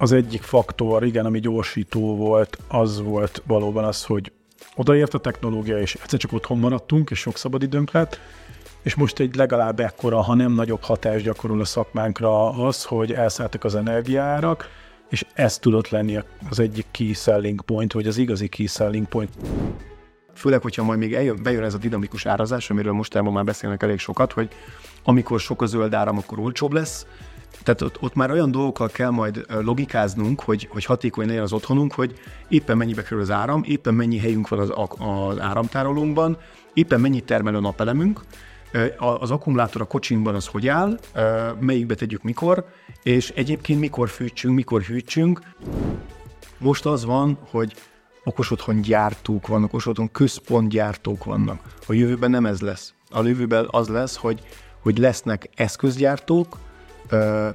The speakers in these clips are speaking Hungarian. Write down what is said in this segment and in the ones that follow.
az egyik faktor, igen, ami gyorsító volt, az volt valóban az, hogy odaért a technológia, és egyszer csak otthon maradtunk, és sok szabadidőnk lett, és most egy legalább ekkora, ha nem nagyobb hatást gyakorol a szakmánkra az, hogy elszálltak az energiárak, és ez tudott lenni az egyik key selling point, vagy az igazi key selling point. Főleg, hogyha majd még eljön, bejön ez a dinamikus árazás, amiről most már beszélnek elég sokat, hogy amikor sok a zöld áram, akkor olcsóbb lesz, tehát ott, ott már olyan dolgokkal kell majd logikáznunk, hogy, hogy hatékony legyen az otthonunk, hogy éppen mennyibe kerül az áram, éppen mennyi helyünk van az, az áramtárolónkban, éppen mennyit termel a napelemünk, az akkumulátor a kocsinkban az hogy áll, melyikbe tegyük mikor, és egyébként mikor fűtsünk, mikor hűtsünk. Most az van, hogy okos otthon gyártók vannak, okos otthon központgyártók vannak. A jövőben nem ez lesz. A jövőben az lesz, hogy, hogy lesznek eszközgyártók,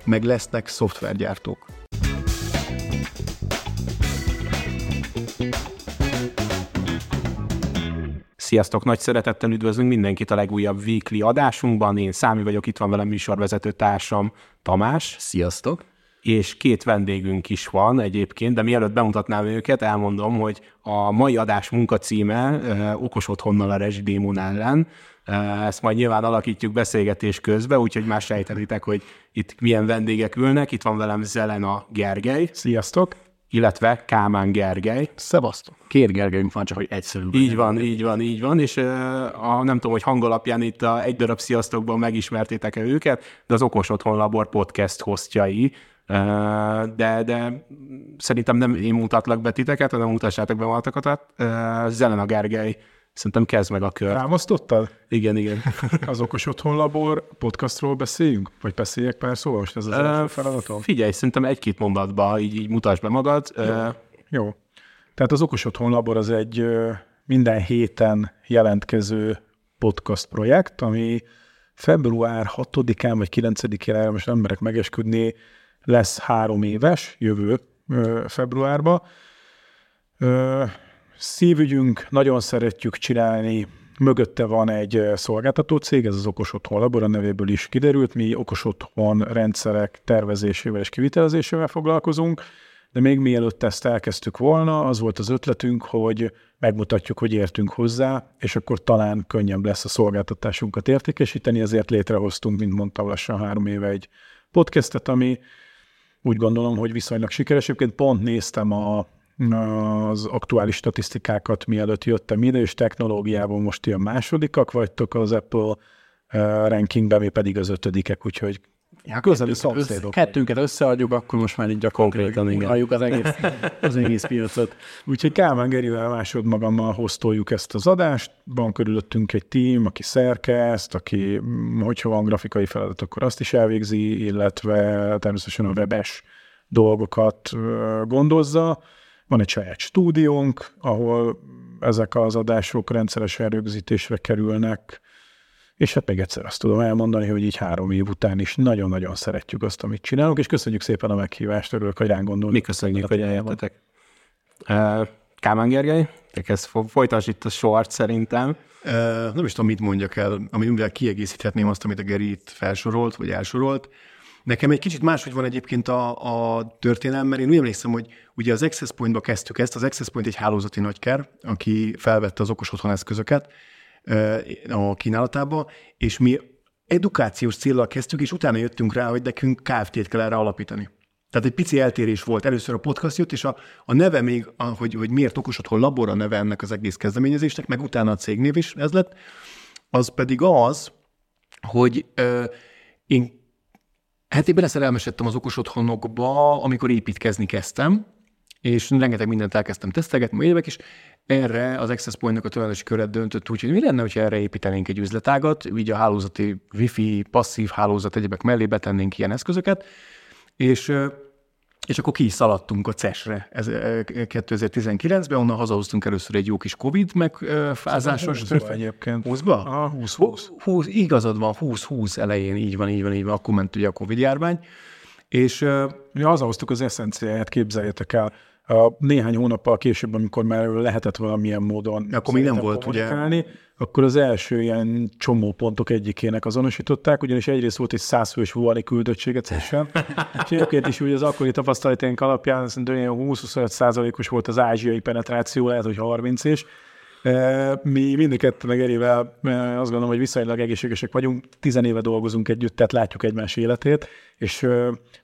meg lesznek szoftvergyártók. Sziasztok, nagy szeretettel üdvözlünk mindenkit a legújabb weekly adásunkban. Én Számi vagyok, itt van velem műsorvezető társam Tamás. Sziasztok! És két vendégünk is van egyébként, de mielőtt bemutatnám őket, elmondom, hogy a mai adás munkacíme Okos otthonnal a rezsidémon ellen. Ezt majd nyilván alakítjuk beszélgetés közben, úgyhogy már sejtetitek, hogy itt milyen vendégek ülnek. Itt van velem Zelena Gergely. Sziasztok! illetve Kámán Gergely. Szevasztok. Két Gergelyünk van, csak hogy egyszerű. Így van, így van, így van, és a, nem tudom, hogy hangalapján itt a egy darab sziasztokban megismertétek-e őket, de az Okos Otthon Labor podcast hostjai, de, de szerintem nem én mutatlak be titeket, hanem mutassátok be magatokat. Zelena Gergely Szerintem kezd meg a kör. Rámosztottad? Igen, igen. Az Okos Otthon Labor podcastról beszéljünk? Vagy beszéljek pár szóval? Most ez az első feladatom? Figyelj, szerintem egy-két mondatba így, így mutasd be magad. Jó. Uh, Jó. Tehát az Okos Otthon Labor az egy minden héten jelentkező podcast projekt, ami február 6-án vagy 9-én, most nem merek megesküdni, lesz három éves, jövő februárban szívügyünk, nagyon szeretjük csinálni, mögötte van egy szolgáltató cég, ez az Okos Otthon Labor, a nevéből is kiderült, mi Okos Otthon rendszerek tervezésével és kivitelezésével foglalkozunk, de még mielőtt ezt elkezdtük volna, az volt az ötletünk, hogy megmutatjuk, hogy értünk hozzá, és akkor talán könnyebb lesz a szolgáltatásunkat értékesíteni, ezért létrehoztunk, mint mondtam, lassan három éve egy podcastet, ami úgy gondolom, hogy viszonylag sikeres. Egyébként pont néztem a az aktuális statisztikákat, mielőtt jöttem ide, és technológiában most ilyen másodikak vagytok az Apple eh, rankingben, mi pedig az ötödikek, úgyhogy Ja, közeli szomszédok. Kettőnket összeadjuk, akkor most már így gyakorlatilag igen. az egész, az egész piacot. Úgyhogy Kálmán Gerivel másod magammal hoztoljuk ezt az adást. Van körülöttünk egy tím, aki szerkeszt, aki, mm, hogyha van grafikai feladat, akkor azt is elvégzi, illetve természetesen a webes dolgokat gondozza. Van egy saját stúdiónk, ahol ezek az adások rendszeresen rögzítésre kerülnek, és hát még egyszer azt tudom elmondani, hogy így három év után is nagyon-nagyon szeretjük azt, amit csinálunk, és köszönjük szépen a meghívást, örülök, hogy ránk gondolni. Mi köszönjük, hogy eljöttetek. Kálmán Gergely, te kezd folytasd itt a sort szerintem. Nem is tudom, mit mondjak el, amivel kiegészíthetném azt, amit a Geri itt felsorolt, vagy elsorolt. Nekem egy kicsit máshogy van egyébként a, a történelem, mert én úgy emlékszem, hogy ugye az Access Point-ba kezdtük ezt, az Access Point egy hálózati nagyker, aki felvette az okos otthon eszközöket a kínálatába, és mi edukációs célral kezdtük, és utána jöttünk rá, hogy nekünk KFT-t kell erre alapítani. Tehát egy pici eltérés volt. Először a podcast jött, és a, a neve még, a, hogy, hogy miért okos otthon labor a neve ennek az egész kezdeményezésnek, meg utána a cégnév is ez lett, az pedig az, hogy ö, én Hát én beleszerelmesedtem az okos otthonokba, amikor építkezni kezdtem, és rengeteg mindent elkezdtem tesztelgetni, évek is. Erre az Access Point-nak a tulajdonosi köret döntött úgy, hogy mi lenne, ha erre építenénk egy üzletágat, így a hálózati wifi, passzív hálózat egyebek mellé betennénk ilyen eszközöket, és és akkor ki is szaladtunk a CES-re 2019-ben, onnan hazahoztunk először egy jó kis Covid megfázásos. Szóval egyébként. 20-ba? Ah, 20, 20. Igazad van, 20-20 elején, így van, így van, így van, akkor ment ugye a Covid járvány. És mi hazahoztuk az eszenciáját, képzeljétek el, néhány hónappal később, amikor már lehetett valamilyen módon akkor még nem volt, ugye? Akkor az első ilyen csomópontok egyikének azonosították, ugyanis egyrészt volt egy százfős vuani küldöttség egyszerűen, és egyébként is úgy az akkori tapasztalataink alapján szerintem 20-25 százalékos volt az ázsiai penetráció, lehet, hogy 30 is, mi mind a ketten meg Erivel azt gondolom, hogy viszonylag egészségesek vagyunk, tizen éve dolgozunk együtt, tehát látjuk egymás életét, és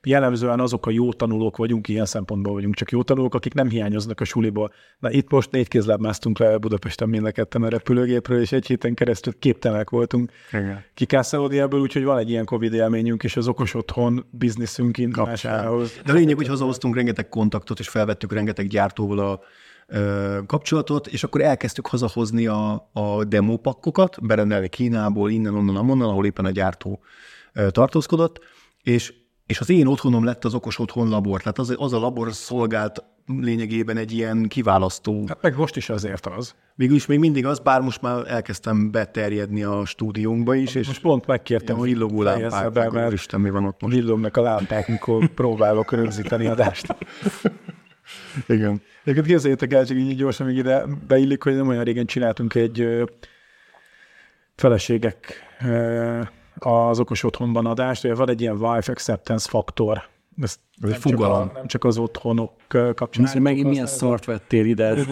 jellemzően azok a jó tanulók vagyunk, ilyen szempontból vagyunk csak jó tanulók, akik nem hiányoznak a suliból. Na itt most négy kézláb másztunk le Budapesten mind a ketten a repülőgépről, és egy héten keresztül képtelenek voltunk kikászolódni ebből, úgyhogy van egy ilyen Covid élményünk, és az okos otthon bizniszünk indulásához. De a lényeg, hogy hazahoztunk rengeteg kontaktot, és felvettük rengeteg gyártóval a kapcsolatot, és akkor elkezdtük hazahozni a, a demopakkokat, berendelni Kínából, innen, onnan, amonnan, ahol éppen a gyártó tartózkodott, és, és az én otthonom lett az okos otthon labor. Tehát az, az a labor szolgált lényegében egy ilyen kiválasztó. Hát meg most is azért az. Végülis még mindig az, bár most már elkezdtem beterjedni a stúdiónkba is. És most pont megkértem, hogy villogó lámpák, be, mert Isten, mi van ott most. Villognak a lámpák, amikor próbálok rögzíteni adást. Igen. Egyébként képzeljétek el, csak így gyorsan még ide beillik, hogy nem olyan régen csináltunk egy ö, feleségek ö, az okos otthonban adást, hogy van egy ilyen wife acceptance faktor. Ez nem, fogalom. Csak a, nem csak az otthonok kapcsán. Most megint milyen szart vettél ide? igen,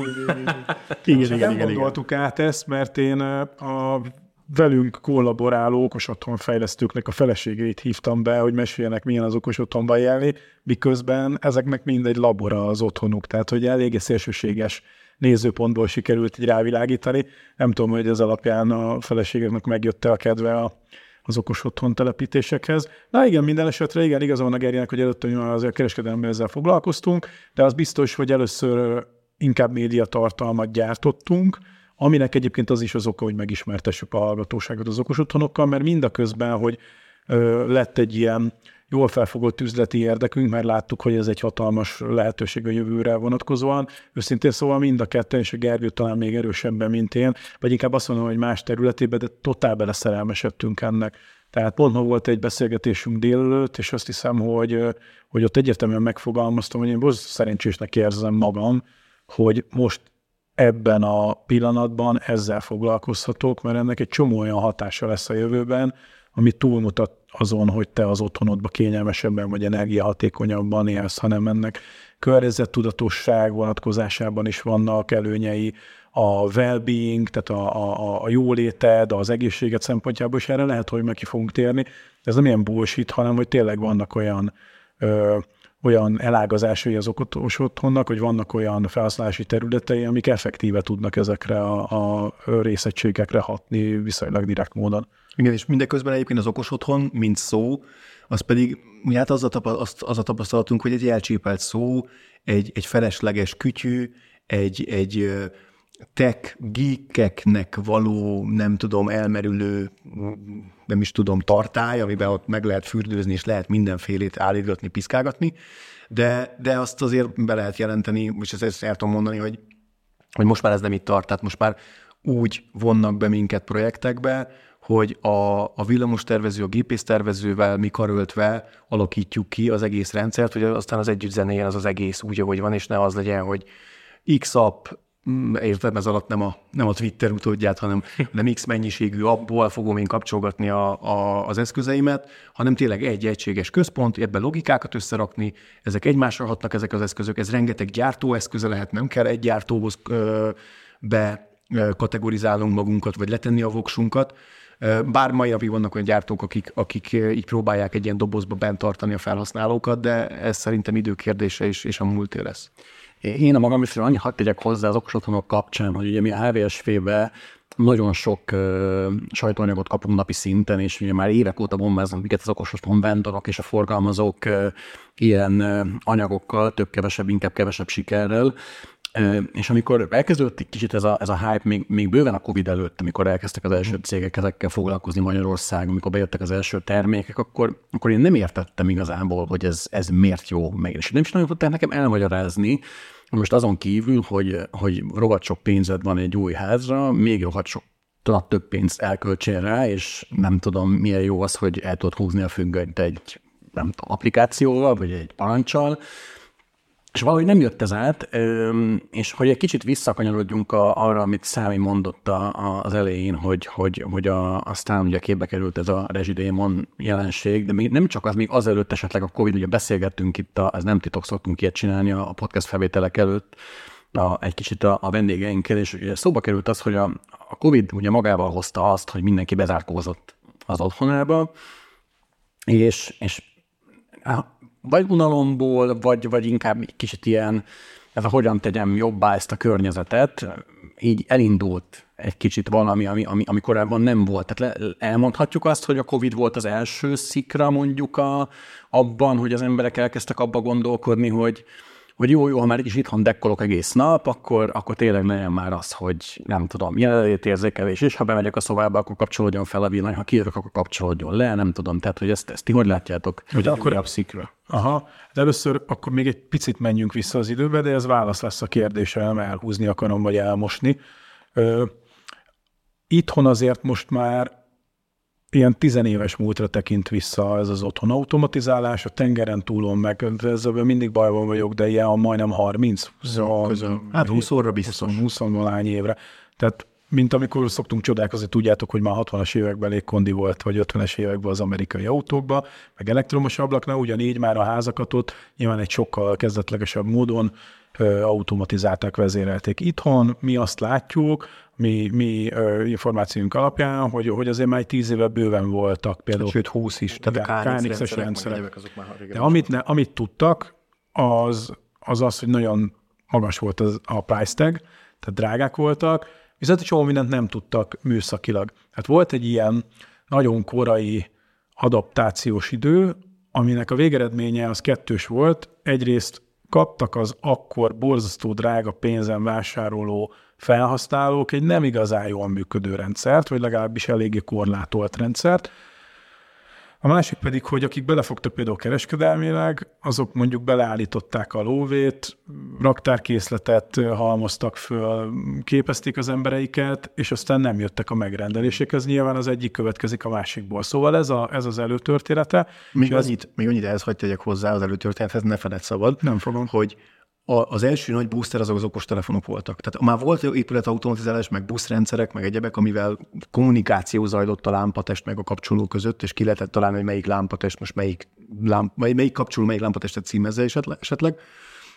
igen, igen, igen, gondoltuk át ezt, mert én a velünk kollaboráló okos otthon fejlesztőknek a feleségeit hívtam be, hogy meséljenek, milyen az okos otthonban élni, miközben ezeknek mindegy labora az otthonuk, tehát hogy eléggé szélsőséges nézőpontból sikerült így rávilágítani. Nem tudom, hogy ez alapján a feleségeknek megjött-e a kedve a, az okos otthon telepítésekhez. Na igen, minden esetre igen, igaz van a Gerinek, hogy előtt az a kereskedelemben ezzel foglalkoztunk, de az biztos, hogy először inkább médiatartalmat gyártottunk, aminek egyébként az is az oka, hogy megismertessük a hallgatóságot az okos otthonokkal, mert mind a közben, hogy lett egy ilyen jól felfogott üzleti érdekünk, mert láttuk, hogy ez egy hatalmas lehetőség a jövőre vonatkozóan. Őszintén szóval mind a ketten, és a Gergő talán még erősebben, mint én, vagy inkább azt mondom, hogy más területében, de totál beleszerelmesedtünk ennek. Tehát pont ma volt egy beszélgetésünk délelőtt, és azt hiszem, hogy, hogy ott egyértelműen megfogalmaztam, hogy én boz szerencsésnek érzem magam, hogy most ebben a pillanatban ezzel foglalkozhatok, mert ennek egy csomó olyan hatása lesz a jövőben, ami túlmutat azon, hogy te az otthonodba kényelmesebben vagy energiahatékonyabban élsz, hanem ennek környezettudatosság vonatkozásában is vannak előnyei, a well-being, tehát a, a, a jóléted, az egészséget szempontjából, és erre lehet, hogy meg ki fogunk térni. Ez nem ilyen bullshit, hanem hogy tényleg vannak olyan ö, olyan elágazásai az okos otthonnak, hogy vannak olyan felhasználási területei, amik effektíve tudnak ezekre a, a részegységekre hatni viszonylag direkt módon. Igen, és mindeközben egyébként az okos otthon, mint szó, az pedig, ugye hát az a, tapasztalatunk, az a tapasztalatunk, hogy egy elcsépelt szó, egy, egy felesleges kütyű, egy, egy tech geekeknek való, nem tudom, elmerülő, nem is tudom, tartály, amiben ott meg lehet fürdőzni, és lehet mindenfélét állítgatni, piszkálgatni, de, de azt azért be lehet jelenteni, és ezt el tudom mondani, hogy, hogy most már ez nem itt tart, tehát most már úgy vonnak be minket projektekbe, hogy a, a villamos tervező, a gépész tervezővel mi karöltve alakítjuk ki az egész rendszert, hogy aztán az együtt zenéjen az az egész úgy, ahogy van, és ne az legyen, hogy X-app, Mm, értem ez alatt nem a, nem a Twitter utódját, hanem nem X mennyiségű abból fogom én kapcsolgatni a, a, az eszközeimet, hanem tényleg egy egységes központ, ebben logikákat összerakni, ezek egymásra hatnak ezek az eszközök, ez rengeteg gyártóeszköze lehet, nem kell egy gyártóhoz ö, be kategorizálnunk magunkat, vagy letenni a voksunkat, bár mai napig vannak olyan gyártók, akik, akik így próbálják egy ilyen dobozba bent tartani a felhasználókat, de ez szerintem időkérdése is, és a múlté lesz. Én a magam is annyi hadd tegyek hozzá az okos otthonok kapcsán, hogy ugye mi HVSV-be nagyon sok uh, sajtóanyagot kapunk napi szinten, és ugye már évek óta bombáznak minket az okos otthon vendorok és a forgalmazók uh, ilyen uh, anyagokkal, több-kevesebb, inkább kevesebb sikerrel, és amikor elkezdődött egy kicsit ez a, ez a hype, még, még bőven a Covid előtt, amikor elkezdtek az első cégek ezekkel foglalkozni Magyarországon, amikor bejöttek az első termékek, akkor, akkor én nem értettem igazából, hogy ez, ez miért jó meg. És nem is nagyon tudták nekem elmagyarázni, most azon kívül, hogy, hogy rohadt sok pénzed van egy új házra, még rohadt sok több pénzt elköltsél rá, és nem tudom, milyen jó az, hogy el tudod húzni a függönyt egy nem tudom, applikációval, vagy egy parancsal, És valahogy nem jött ez át, és hogy egy kicsit visszakanyarodjunk a, arra, amit Számi mondott a, az elején, hogy, hogy, hogy a, aztán ugye képbe került ez a rezsidémon jelenség, de még nem csak az, még azelőtt esetleg a Covid, ugye beszélgettünk itt, a, ez nem titok, szoktunk ilyet csinálni a podcast felvételek előtt, a, egy kicsit a, a vendégeinkkel, és ugye szóba került az, hogy a, a Covid ugye magával hozta azt, hogy mindenki bezárkózott az otthonába, és, és vagy unalomból, vagy, vagy inkább egy kicsit ilyen, ez a hogyan tegyem jobbá ezt a környezetet, így elindult egy kicsit valami, ami, ami, ami korábban nem volt. Tehát le, elmondhatjuk azt, hogy a Covid volt az első szikra mondjuk a, abban, hogy az emberek elkezdtek abba gondolkodni, hogy, hogy jó, jó, ha már is itthon dekkolok egész nap, akkor, akkor tényleg legyen már az, hogy nem tudom, jelenlétérzékelés, és ha bemegyek a szobába, akkor kapcsolódjon fel a villany, ha kijövök, akkor kapcsolódjon le, nem tudom. Tehát, hogy ezt, ezt ti hogy látjátok? Hogy akkor a szikra. Aha, de először akkor még egy picit menjünk vissza az időbe, de ez válasz lesz a kérdésre, nem elhúzni akarom, vagy elmosni. Ö, itthon azért most már ilyen tizenéves múltra tekint vissza ez az otthon automatizálás, a tengeren túlon meg, ezzel mindig bajban vagyok, de ilyen a majdnem 30. Szóval, Közül. Hát 20 óra biztos. 20, 20 évre. Tehát mint amikor szoktunk csodálkozni, tudjátok, hogy már 60-as években légkondi volt, vagy 50-es években az amerikai autókba, meg elektromos ablaknál, ugyanígy már a házakat ott nyilván egy sokkal kezdetlegesebb módon automatizálták, vezérelték. Itthon mi azt látjuk, mi, mi ö, információink alapján, hogy, hogy azért már tíz éve bőven voltak például. Sőt, 20 is. Tehát a KNX-es rendszerek. De amit, ne, amit tudtak, az, az az, hogy nagyon magas volt az, a price tag, tehát drágák voltak, viszont csomó mindent nem tudtak műszakilag. Hát volt egy ilyen nagyon korai adaptációs idő, aminek a végeredménye az kettős volt. Egyrészt kaptak az akkor borzasztó drága pénzen vásároló felhasználók egy nem igazán jól működő rendszert, vagy legalábbis eléggé korlátolt rendszert. A másik pedig, hogy akik belefogtak például kereskedelmileg, azok mondjuk beleállították a lóvét, raktárkészletet halmoztak föl, képezték az embereiket, és aztán nem jöttek a megrendelések. Ez nyilván az egyik következik a másikból. Szóval ez, a, ez az előtörténete. Még annyit, még annyit ehhez hagyd tegyek hozzá az előtörténethez, ne feled szabad. Nem fogom. Hogy az első nagy booster azok az okostelefonok voltak. Tehát már volt épület automatizálás, meg buszrendszerek, meg egyebek, amivel kommunikáció zajlott a lámpatest meg a kapcsoló között, és ki lehetett találni, hogy melyik lámpatest most melyik, lámp, melyik kapcsoló, melyik lámpatestet címezze esetleg.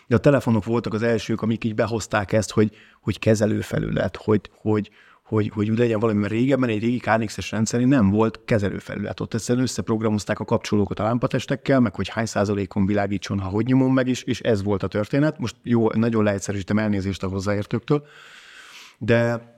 De a telefonok voltak az elsők, amik így behozták ezt, hogy, hogy kezelőfelület, hogy, hogy, hogy, hogy legyen valami, mert régebben egy régi KNX-es rendszerén nem volt kezelőfelület. Ott egyszerűen összeprogramozták a kapcsolókat a lámpatestekkel, meg hogy hány százalékon világítson, ha hogy nyomom meg is, és ez volt a történet. Most jó, nagyon leegyszerűsítem elnézést a hozzáértőktől, de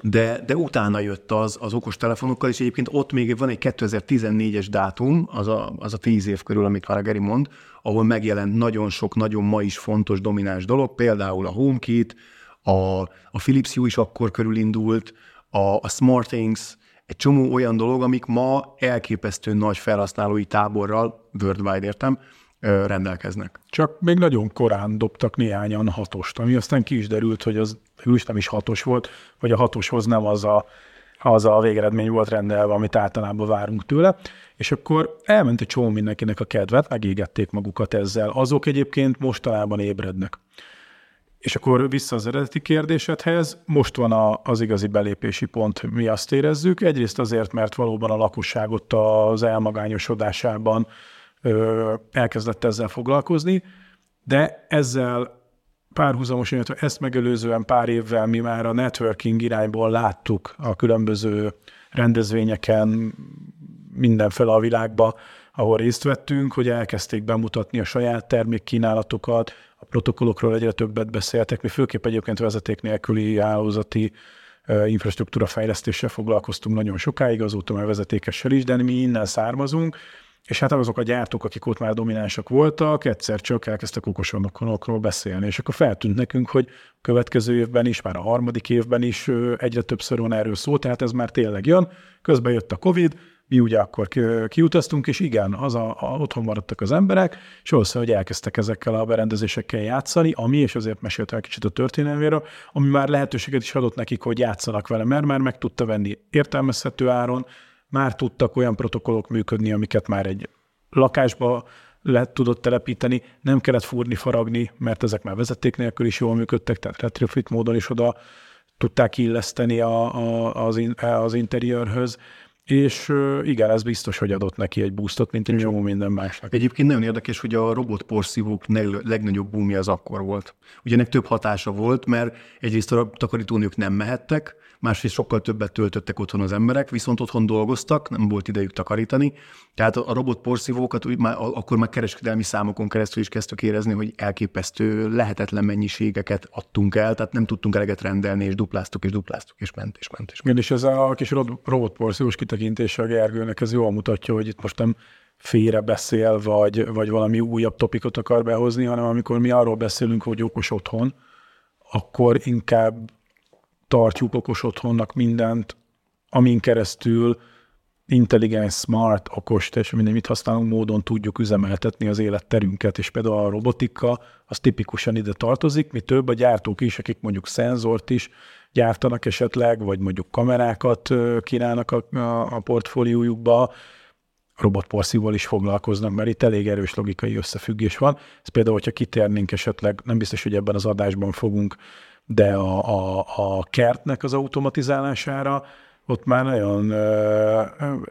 de, de utána jött az az okos telefonokkal, és egyébként ott még van egy 2014-es dátum, az a, az a tíz év körül, amit már mond, ahol megjelent nagyon sok, nagyon ma is fontos, domináns dolog, például a HomeKit, a, a Philips Hue is akkor körül indult, a, a SmartThings, egy csomó olyan dolog, amik ma elképesztő nagy felhasználói táborral, worldwide értem, rendelkeznek. Csak még nagyon korán dobtak néhányan hatost, ami aztán ki is derült, hogy az is nem is hatos volt, vagy a hatoshoz nem az a, az a végeredmény volt rendelve, amit általában várunk tőle, és akkor elment egy csomó mindenkinek a kedvet, megégették magukat ezzel. Azok egyébként mostanában ébrednek. És akkor vissza az eredeti kérdésedhez, most van a, az igazi belépési pont, mi azt érezzük. Egyrészt azért, mert valóban a lakosság ott az elmagányosodásában ö, elkezdett ezzel foglalkozni, de ezzel párhuzamosan, illetve ezt megelőzően pár évvel mi már a networking irányból láttuk a különböző rendezvényeken mindenfele a világba, ahol részt vettünk, hogy elkezdték bemutatni a saját termékkínálatokat, a protokollokról egyre többet beszéltek, mi főképp egyébként vezeték nélküli hálózati infrastruktúra fejlesztéssel foglalkoztunk nagyon sokáig, azóta már vezetékessel is, de mi innen származunk, és hát azok a gyártók, akik ott már dominánsak voltak, egyszer csak elkezdtek okosonokról beszélni, és akkor feltűnt nekünk, hogy következő évben is, már a harmadik évben is egyre többször van erről szó, tehát ez már tényleg jön. Közben jött a Covid, mi ugye akkor kiutaztunk, és igen, az a, a, otthon maradtak az emberek, és valószínűleg, hogy elkezdtek ezekkel a berendezésekkel játszani, ami, és azért meséltem egy kicsit a történelméről, ami már lehetőséget is adott nekik, hogy játszanak vele, mert már meg tudta venni értelmezhető áron, már tudtak olyan protokollok működni, amiket már egy lakásba le tudod telepíteni, nem kellett fúrni, faragni, mert ezek már vezeték nélkül is jól működtek, tehát retrofit módon is oda tudták illeszteni a, a, az, in, az interiőrhöz, és igen, ez biztos, hogy adott neki egy boostot, mint egy csomó minden másnak. Egyébként nagyon érdekes, hogy a robotporszívók legnagyobb boomja az akkor volt. Ugye ennek több hatása volt, mert egyrészt a takarítónők nem mehettek, másrészt sokkal többet töltöttek otthon az emberek, viszont otthon dolgoztak, nem volt idejük takarítani. Tehát a robot porszívókat úgy már, akkor már kereskedelmi számokon keresztül is kezdtük érezni, hogy elképesztő, lehetetlen mennyiségeket adtunk el, tehát nem tudtunk eleget rendelni, és dupláztuk, és dupláztuk, és ment, és ment. És ment. Igen, és ez a kis robot porszívós kitekintése a Gergőnek, ez jól mutatja, hogy itt most nem félre beszél, vagy, vagy valami újabb topikot akar behozni, hanem amikor mi arról beszélünk, hogy okos otthon, akkor inkább tartjuk okos otthonnak mindent, amin keresztül intelligens, smart, okos, és minden mit használunk módon tudjuk üzemeltetni az életterünket, és például a robotika az tipikusan ide tartozik, mi több a gyártók is, akik mondjuk szenzort is gyártanak esetleg, vagy mondjuk kamerákat kínálnak a, a, a portfóliójukba, robotporszívval is foglalkoznak, mert itt elég erős logikai összefüggés van. Ez például, hogyha kitérnénk esetleg, nem biztos, hogy ebben az adásban fogunk de a, a, a kertnek az automatizálására ott már nagyon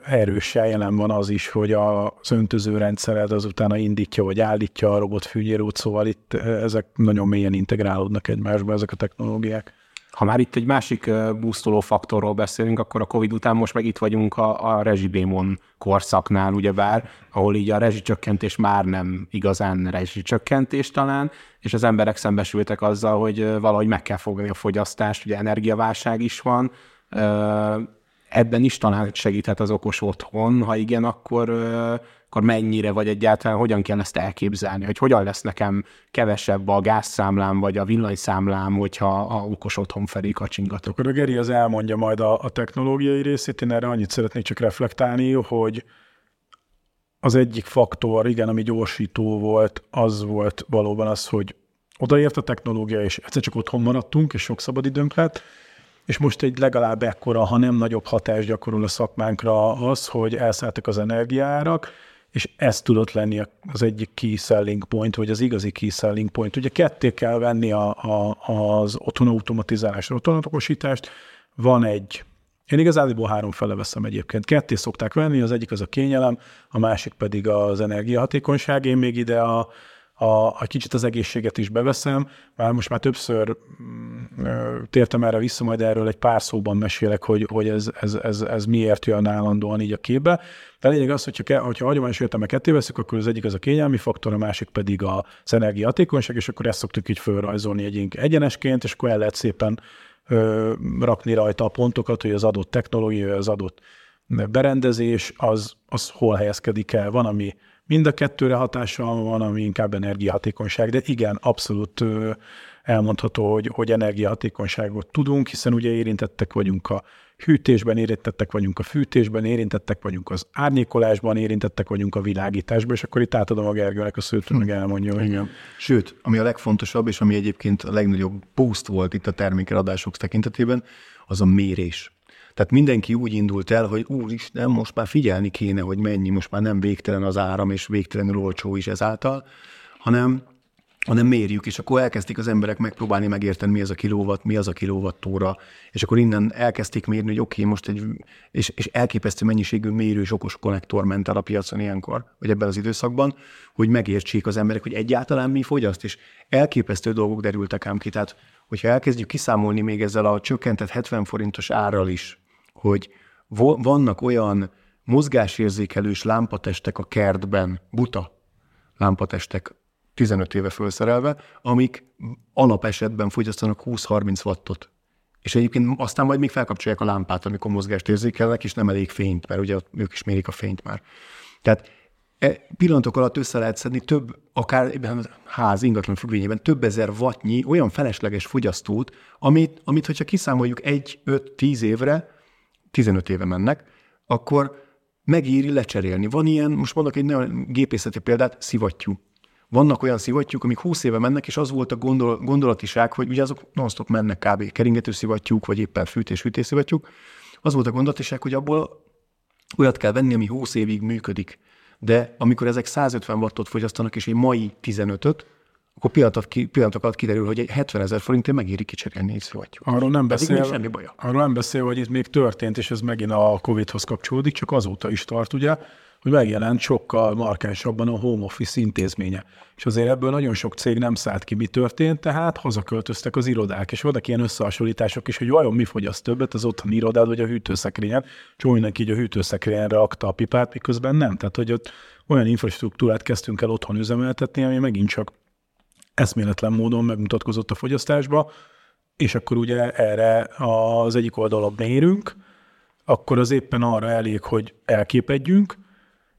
erősen jelen van az is, hogy az öntöző rendszered utána indítja vagy állítja a robotfűnyírót, szóval itt ezek nagyon mélyen integrálódnak egymásba, ezek a technológiák. Ha már itt egy másik boostoló faktorról beszélünk, akkor a Covid után most meg itt vagyunk a, a rezsidémon korszaknál, ugyebár, ahol így a rezsicsökkentés már nem igazán rezsicsökkentés talán, és az emberek szembesültek azzal, hogy valahogy meg kell fogni a fogyasztást, ugye energiaválság is van, ebben is talán segíthet az okos otthon, ha igen, akkor akkor mennyire, vagy egyáltalán hogyan kell ezt elképzelni, hogy hogyan lesz nekem kevesebb a gázszámlám, vagy a villanyszámlám, hogyha a okos otthon felé kacsingatok. Akkor a Geri az elmondja majd a, a technológiai részét, én erre annyit szeretnék csak reflektálni, hogy az egyik faktor, igen, ami gyorsító volt, az volt valóban az, hogy odaért a technológia, és egyszer csak otthon maradtunk, és sok szabadidőnk lett, és most egy legalább ekkora, ha nem nagyobb hatást gyakorol a szakmánkra az, hogy elszálltak az energiárak, és ez tudott lenni az egyik key selling point, vagy az igazi key selling point. Ugye ketté kell venni a, a, az otthon automatizálás, otthonatokosítást. Van egy, én igazából három fele veszem egyébként. Ketté szokták venni, az egyik az a kényelem, a másik pedig az energiahatékonyság. Én még ide a, a, a kicsit az egészséget is beveszem, már most már többször mm, tértem erre vissza, majd erről egy pár szóban mesélek, hogy, hogy ez, ez, ez, ez miért jön állandóan így a képbe. De a lényeg az, hogyha, hogyha hagyományos értelme ketté veszük, akkor az egyik az a kényelmi faktor, a másik pedig az energiahatékonyság, és akkor ezt szoktuk így fölrajzolni egy egyenesként, és akkor el lehet szépen ö, rakni rajta a pontokat, hogy az adott technológia, az adott berendezés, az, az hol helyezkedik el. Van, ami Mind a kettőre hatással van, ami inkább energiahatékonyság, de igen, abszolút elmondható, hogy, hogy energiahatékonyságot tudunk, hiszen ugye érintettek vagyunk a hűtésben, érintettek vagyunk a fűtésben, érintettek vagyunk az árnyékolásban, érintettek vagyunk a világításban, és akkor itt átadom a Gergőnek a szőt, meg elmondja. Hogy... Igen. Sőt, ami a legfontosabb, és ami egyébként a legnagyobb boost volt itt a termékeladások tekintetében, az a mérés. Tehát mindenki úgy indult el, hogy úristen, most már figyelni kéne, hogy mennyi, most már nem végtelen az áram, és végtelenül olcsó is ezáltal, hanem hanem mérjük, és akkor elkezdték az emberek megpróbálni megérteni, mi az a kilóvat, mi az a kilovattóra, és akkor innen elkezdték mérni, hogy oké, okay, most egy, és, és elképesztő mennyiségű mérős okos konnektor ment el a piacon ilyenkor, vagy ebben az időszakban, hogy megértsék az emberek, hogy egyáltalán mi fogyaszt, és elképesztő dolgok derültek ám ki. Tehát, hogyha elkezdjük kiszámolni még ezzel a csökkentett 70 forintos árral is, hogy vannak olyan mozgásérzékelős lámpatestek a kertben, buta lámpatestek 15 éve felszerelve, amik alapesetben fogyasztanak 20-30 wattot. És egyébként aztán majd még felkapcsolják a lámpát, amikor mozgást érzékelnek, és nem elég fényt, mert ugye ők is mérik a fényt már. Tehát e pillanatok alatt össze lehet szedni több, akár ház ingatlan függvényében több ezer wattnyi olyan felesleges fogyasztót, amit, amit hogyha kiszámoljuk egy, öt, tíz évre, 15 éve mennek, akkor megéri lecserélni. Van ilyen, most mondok egy nagyon gépészeti példát, szivattyú. Vannak olyan szivattyúk, amik 20 éve mennek, és az volt a gondol, gondolatiság, hogy ugye azok non-stop mennek kb. keringető szivattyúk, vagy éppen fűtés-fűtés szivattyúk. Az volt a gondolatiság, hogy abból olyat kell venni, ami 20 évig működik. de amikor ezek 150 wattot fogyasztanak, és egy mai 15-öt, akkor pillanatok, pillanatok alatt kiderül, hogy egy 70 ezer forintért megéri kicserélni egy szövattyút. Arról nem beszél, semmi baja. arról nem beszél, hogy itt még történt, és ez megint a Covid-hoz kapcsolódik, csak azóta is tart, ugye, hogy megjelent sokkal markánsabban a home office intézménye. És azért ebből nagyon sok cég nem szállt ki, mi történt, tehát hazaköltöztek az irodák, és vannak ilyen összehasonlítások is, hogy vajon mi fogyaszt többet, az otthoni irodád vagy a hűtőszekrényed. Csomó mindenki így a hűtőszekrényre rakta a pipát, miközben nem. Tehát, hogy ott olyan infrastruktúrát kezdtünk el otthon üzemeltetni, ami megint csak eszméletlen módon megmutatkozott a fogyasztásba, és akkor ugye erre az egyik oldalon mérünk, akkor az éppen arra elég, hogy elképedjünk,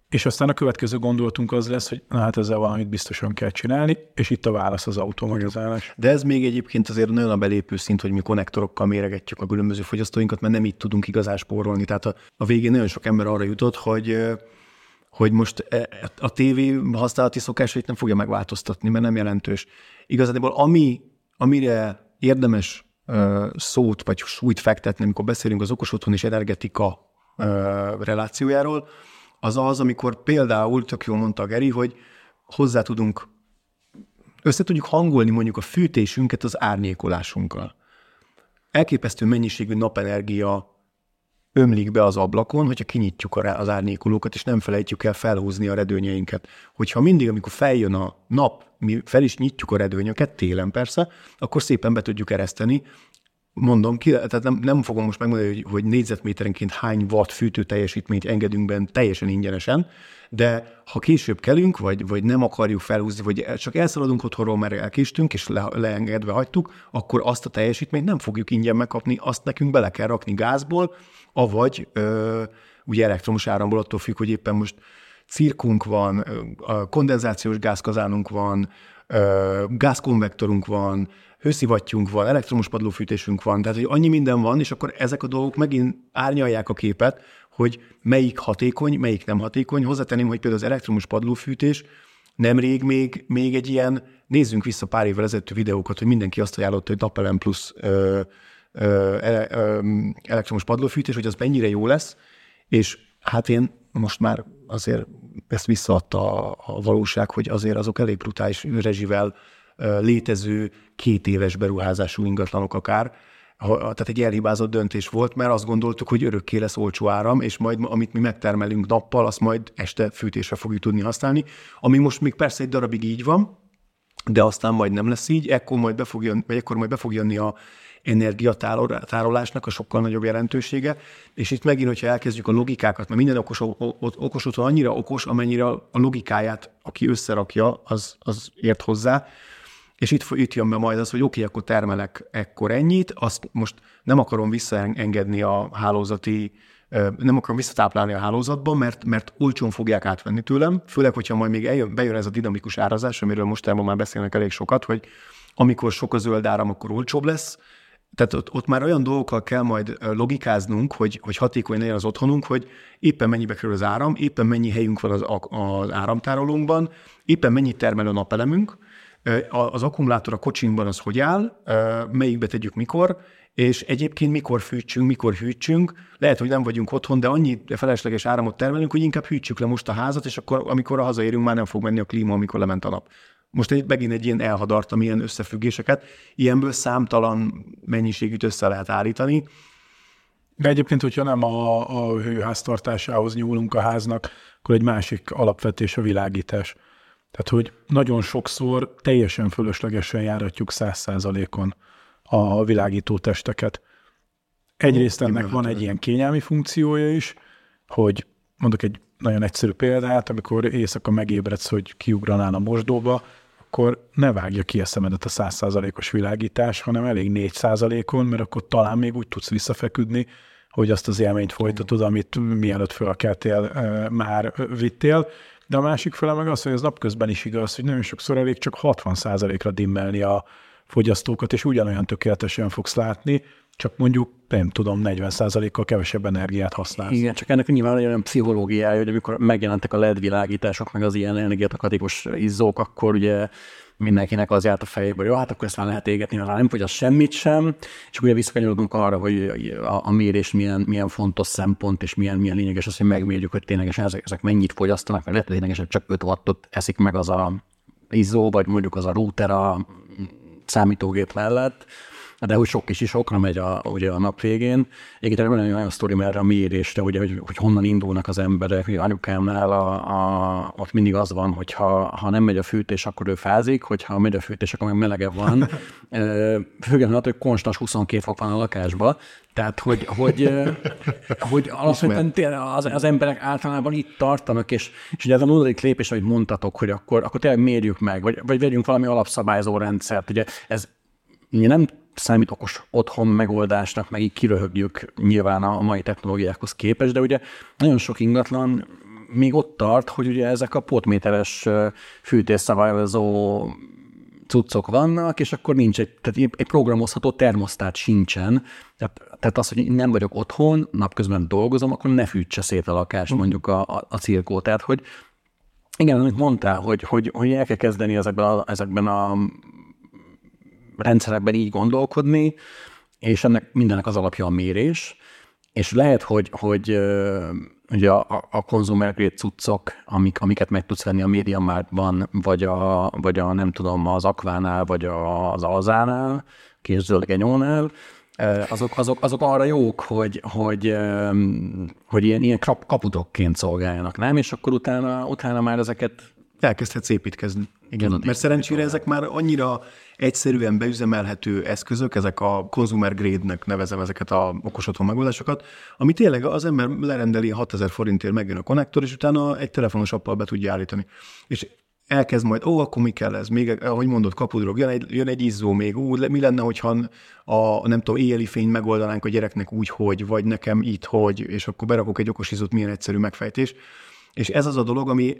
és aztán a következő gondolatunk az lesz, hogy na hát ezzel valamit biztosan kell csinálni, és itt a válasz az automatizálás. De ez még egyébként azért nagyon a belépő szint, hogy mi konnektorokkal méregetjük a különböző fogyasztóinkat, mert nem így tudunk igazán spórolni. Tehát a, a végén nagyon sok ember arra jutott, hogy hogy most e, a tévé használati szokásait nem fogja megváltoztatni, mert nem jelentős. Igazából ami, amire érdemes szót vagy súlyt fektetni, amikor beszélünk az okos otthon és energetika relációjáról, az az, amikor például, tök jól mondta Geri, hogy hozzá tudunk, össze tudjuk hangolni mondjuk a fűtésünket az árnyékolásunkkal. Elképesztő mennyiségű napenergia ömlik be az ablakon, hogyha kinyitjuk az árnyékolókat, és nem felejtjük el felhúzni a redőnyeinket. Hogyha mindig, amikor feljön a nap, mi fel is nyitjuk a redőnyöket, télen persze, akkor szépen be tudjuk ereszteni mondom ki, tehát nem, nem fogom most megmondani, hogy, hogy négyzetméterenként hány watt fűtő teljesítményt engedünk benne teljesen ingyenesen, de ha később kelünk, vagy, vagy nem akarjuk felhúzni, vagy csak elszaladunk otthonról, mert elkéstünk, és le, leengedve hagytuk, akkor azt a teljesítményt nem fogjuk ingyen megkapni, azt nekünk bele kell rakni gázból, avagy ö, ugye elektromos áramból, attól függ, hogy éppen most cirkunk van, kondenzációs gázkazánunk van, gázkonvektorunk van, hőszivattyunk van, elektromos padlófűtésünk van, tehát hogy annyi minden van, és akkor ezek a dolgok megint árnyalják a képet, hogy melyik hatékony, melyik nem hatékony. Hozzátenném, hogy például az elektromos padlófűtés nemrég még, még egy ilyen, nézzünk vissza pár évvel ezelőtt videókat, hogy mindenki azt ajánlotta, hogy Napelem plusz ö, ö, ö, elektromos padlófűtés, hogy az mennyire jó lesz, és hát én most már azért ezt visszaadta a, a valóság, hogy azért azok elég brutális rezsivel létező két éves beruházású ingatlanok akár, tehát egy elhibázott döntés volt, mert azt gondoltuk, hogy örökké lesz olcsó áram, és majd amit mi megtermelünk nappal, azt majd este fűtésre fogjuk tudni használni, ami most még persze egy darabig így van, de aztán majd nem lesz így, ekkor majd be fog jönni, vagy ekkor majd be fog jönni a energiatárolásnak a sokkal nagyobb jelentősége, és itt megint, hogyha elkezdjük a logikákat, mert minden okos, okos otthon annyira okos, amennyire a logikáját, aki összerakja, az, az ért hozzá, és itt, itt jön be majd az, hogy oké, okay, akkor termelek ekkor ennyit, azt most nem akarom visszaengedni a hálózati, nem akarom visszatáplálni a hálózatba, mert, mert olcsón fogják átvenni tőlem, főleg, hogyha majd még eljön, bejön ez a dinamikus árazás, amiről most már beszélnek elég sokat, hogy amikor sok a zöld áram, akkor olcsóbb lesz, tehát ott, ott már olyan dolgokkal kell majd logikáznunk, hogy, hogy hatékony legyen az otthonunk, hogy éppen mennyibe kerül az áram, éppen mennyi helyünk van az, az áramtárolónkban, éppen mennyit termel a napelemünk, az akkumulátor a kocsinkban az hogy áll, melyikbe tegyük mikor, és egyébként mikor fűtsünk, mikor hűtsünk. Lehet, hogy nem vagyunk otthon, de annyi felesleges áramot termelünk, hogy inkább hűtsük le most a házat, és akkor amikor a hazaérünk, már nem fog menni a klíma, amikor lement a nap. Most egy, megint egy ilyen elhadartam ilyen összefüggéseket. Ilyenből számtalan mennyiségűt össze lehet állítani. De egyébként, hogyha nem a, a hőháztartásához nyúlunk a háznak, akkor egy másik alapvetés a világítás. Tehát, hogy nagyon sokszor teljesen fölöslegesen járatjuk száz százalékon a világító testeket. Egyrészt ennek van egy ilyen kényelmi funkciója is, hogy mondok egy nagyon egyszerű példát, amikor éjszaka megébredsz, hogy kiugranál a mosdóba, akkor ne vágja ki a szemedet a százszázalékos világítás, hanem elég négy százalékon, mert akkor talán még úgy tudsz visszafeküdni, hogy azt az élményt folytatod, amit mielőtt fölkeltél, eh, már vittél. De a másik fele meg az, hogy az napközben is igaz, hogy nagyon sokszor elég csak 60%-ra dimmelni a fogyasztókat, és ugyanolyan tökéletesen fogsz látni, csak mondjuk, nem tudom, 40%-kal kevesebb energiát használsz. Igen, csak ennek nyilván olyan pszichológiája, hogy amikor megjelentek a LED világítások, meg az ilyen energiatakatékos izzók, akkor ugye mindenkinek az járt a fejébe, hogy jó, hát akkor ezt már lehet égetni, mert nem fogyaszt semmit sem, és ugye visszakanyarodunk arra, hogy a, a mérés milyen, milyen fontos szempont, és milyen, milyen lényeges az, hogy megmérjük, hogy ténylegesen ezek, ezek mennyit fogyasztanak, mert lehet, hogy ténylegesen csak 5 wattot eszik meg az a izzó, vagy mondjuk az a router a számítógép mellett, de hogy sok kis is okra megy a, ugye a nap végén. Egyébként van egy olyan sztori erre a mérésre, ugye, hogy, hogy honnan indulnak az emberek, hogy anyukámnál a, a, ott mindig az van, hogy ha, ha nem megy a fűtés, akkor ő fázik, hogyha megy a fűtés, akkor meg melegebb van. Függetlenül attól, hogy konstans 22 fok van a lakásban, tehát, hogy, hogy, hogy alapvetően az, az emberek általában itt tartanak, és, és ugye ez a nulladik lépés, amit mondtatok, hogy akkor, akkor tényleg mérjük meg, vagy, vagy vegyünk valami alapszabályzó rendszert. Ugye ez nem számít okos otthon megoldásnak, meg így kiröhögjük nyilván a mai technológiákhoz képest, de ugye nagyon sok ingatlan még ott tart, hogy ugye ezek a potméteres fűtésszabályozó cuccok vannak, és akkor nincs egy, tehát egy programozható termosztát sincsen. Tehát, tehát az, hogy nem vagyok otthon, napközben dolgozom, akkor ne fűtse szét a lakást, mondjuk a, a, a cirkó. Tehát, hogy igen, amit mondtál, hogy, hogy, hogy el kell kezdeni ezekben a, ezekben a rendszerekben így gondolkodni, és ennek mindennek az alapja a mérés, és lehet, hogy, hogy ugye a, a consumer grade cuccok, amik, amiket meg tudsz venni a MediaMarktban, vagy a, vagy a nem tudom, az Aquánál, vagy az Alzánál, készzöldgenyónál, azok, azok, azok arra jók, hogy, hogy, hogy ilyen, ilyen kaputokként szolgáljanak, nem? És akkor utána, utána már ezeket elkezdhetsz építkezni. Igen, mert szerencsére ezek már annyira egyszerűen beüzemelhető eszközök, ezek a consumer grade-nek nevezem ezeket a okos otthon megoldásokat, ami tényleg az ember lerendeli 6000 forintért megjön a konnektor, és utána egy telefonos appal be tudja állítani. És elkezd majd, ó, akkor mi kell ez? Még, ahogy mondott, kapudrog, jön egy, jön egy izzó még, ú, mi lenne, hogyha a, nem tudom, éjjeli fény megoldanánk a gyereknek úgy, hogy, vagy nekem itt, hogy, és akkor berakok egy okos izzót, milyen egyszerű megfejtés. És ez az a dolog, ami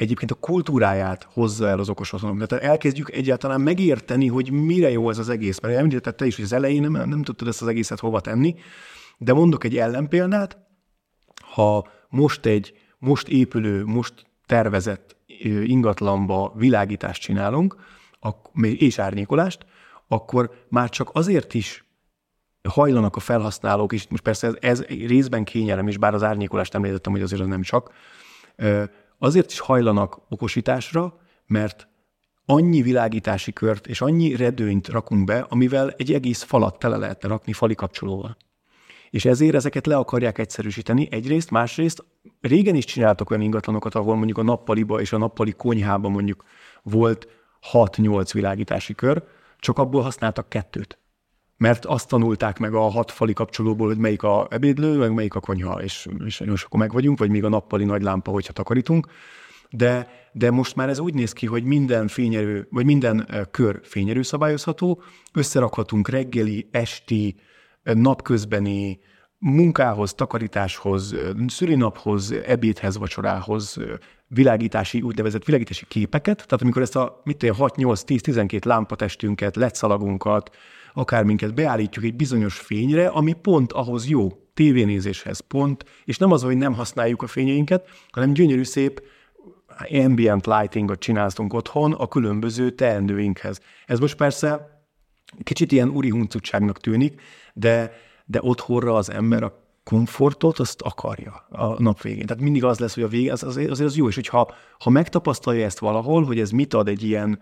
egyébként a kultúráját hozza el az okos otthonok. Tehát elkezdjük egyáltalán megérteni, hogy mire jó ez az egész. Mert említetted te is, hogy az elején nem, nem tudtad ezt az egészet hova tenni, de mondok egy ellenpéldát, ha most egy most épülő, most tervezett ingatlanba világítást csinálunk, és árnyékolást, akkor már csak azért is hajlanak a felhasználók, és most persze ez, ez részben kényelem is, bár az árnyékolást említettem, hogy azért az nem csak, azért is hajlanak okosításra, mert annyi világítási kört és annyi redőnyt rakunk be, amivel egy egész falat tele lehetne rakni fali kapcsolóval. És ezért ezeket le akarják egyszerűsíteni egyrészt, másrészt régen is csináltak olyan ingatlanokat, ahol mondjuk a nappaliba és a nappali konyhába mondjuk volt 6-8 világítási kör, csak abból használtak kettőt mert azt tanulták meg a hat fali kapcsolóból, hogy melyik a ebédlő, meg melyik a konyha, és, és, és akkor meg vagyunk, vagy még a nappali nagy lámpa, hogyha takarítunk. De, de most már ez úgy néz ki, hogy minden fényerő, vagy minden kör fényerő szabályozható, összerakhatunk reggeli, esti, napközbeni, munkához, takarításhoz, szülinaphoz, ebédhez, vacsorához, világítási, úgynevezett világítási képeket, tehát amikor ezt a mit 6, 8, 10, 12 lámpatestünket, letszalagunkat, akár minket beállítjuk egy bizonyos fényre, ami pont ahhoz jó, tévénézéshez pont, és nem az, hogy nem használjuk a fényeinket, hanem gyönyörű szép ambient lightingot csináltunk otthon a különböző teendőinkhez. Ez most persze kicsit ilyen úri huncutságnak tűnik, de, de otthonra az ember a komfortot, azt akarja a nap végén. Tehát mindig az lesz, hogy a vége, az, azért az jó, és hogyha ha megtapasztalja ezt valahol, hogy ez mit ad egy ilyen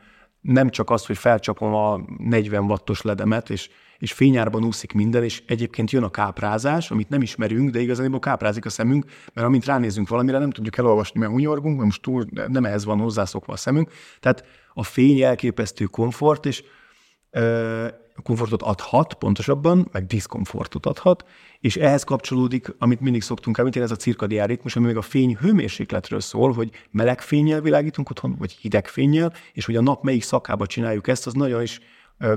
nem csak az, hogy felcsapom a 40 wattos ledemet, és, és fényárban úszik minden, és egyébként jön a káprázás, amit nem ismerünk, de igazából káprázik a szemünk, mert amint ránézünk valamire, nem tudjuk elolvasni, mert hunyorgunk, mert most túl nem ehhez van hozzászokva a szemünk. Tehát a fény elképesztő komfort, és ö, komfortot adhat, pontosabban, meg diszkomfortot adhat, és ehhez kapcsolódik, amit mindig szoktunk említeni, ez a cirkadián ritmus, ami még a fény hőmérsékletről szól, hogy meleg fényjel világítunk otthon, vagy hideg fényjel, és hogy a nap melyik szakába csináljuk ezt, az nagyon is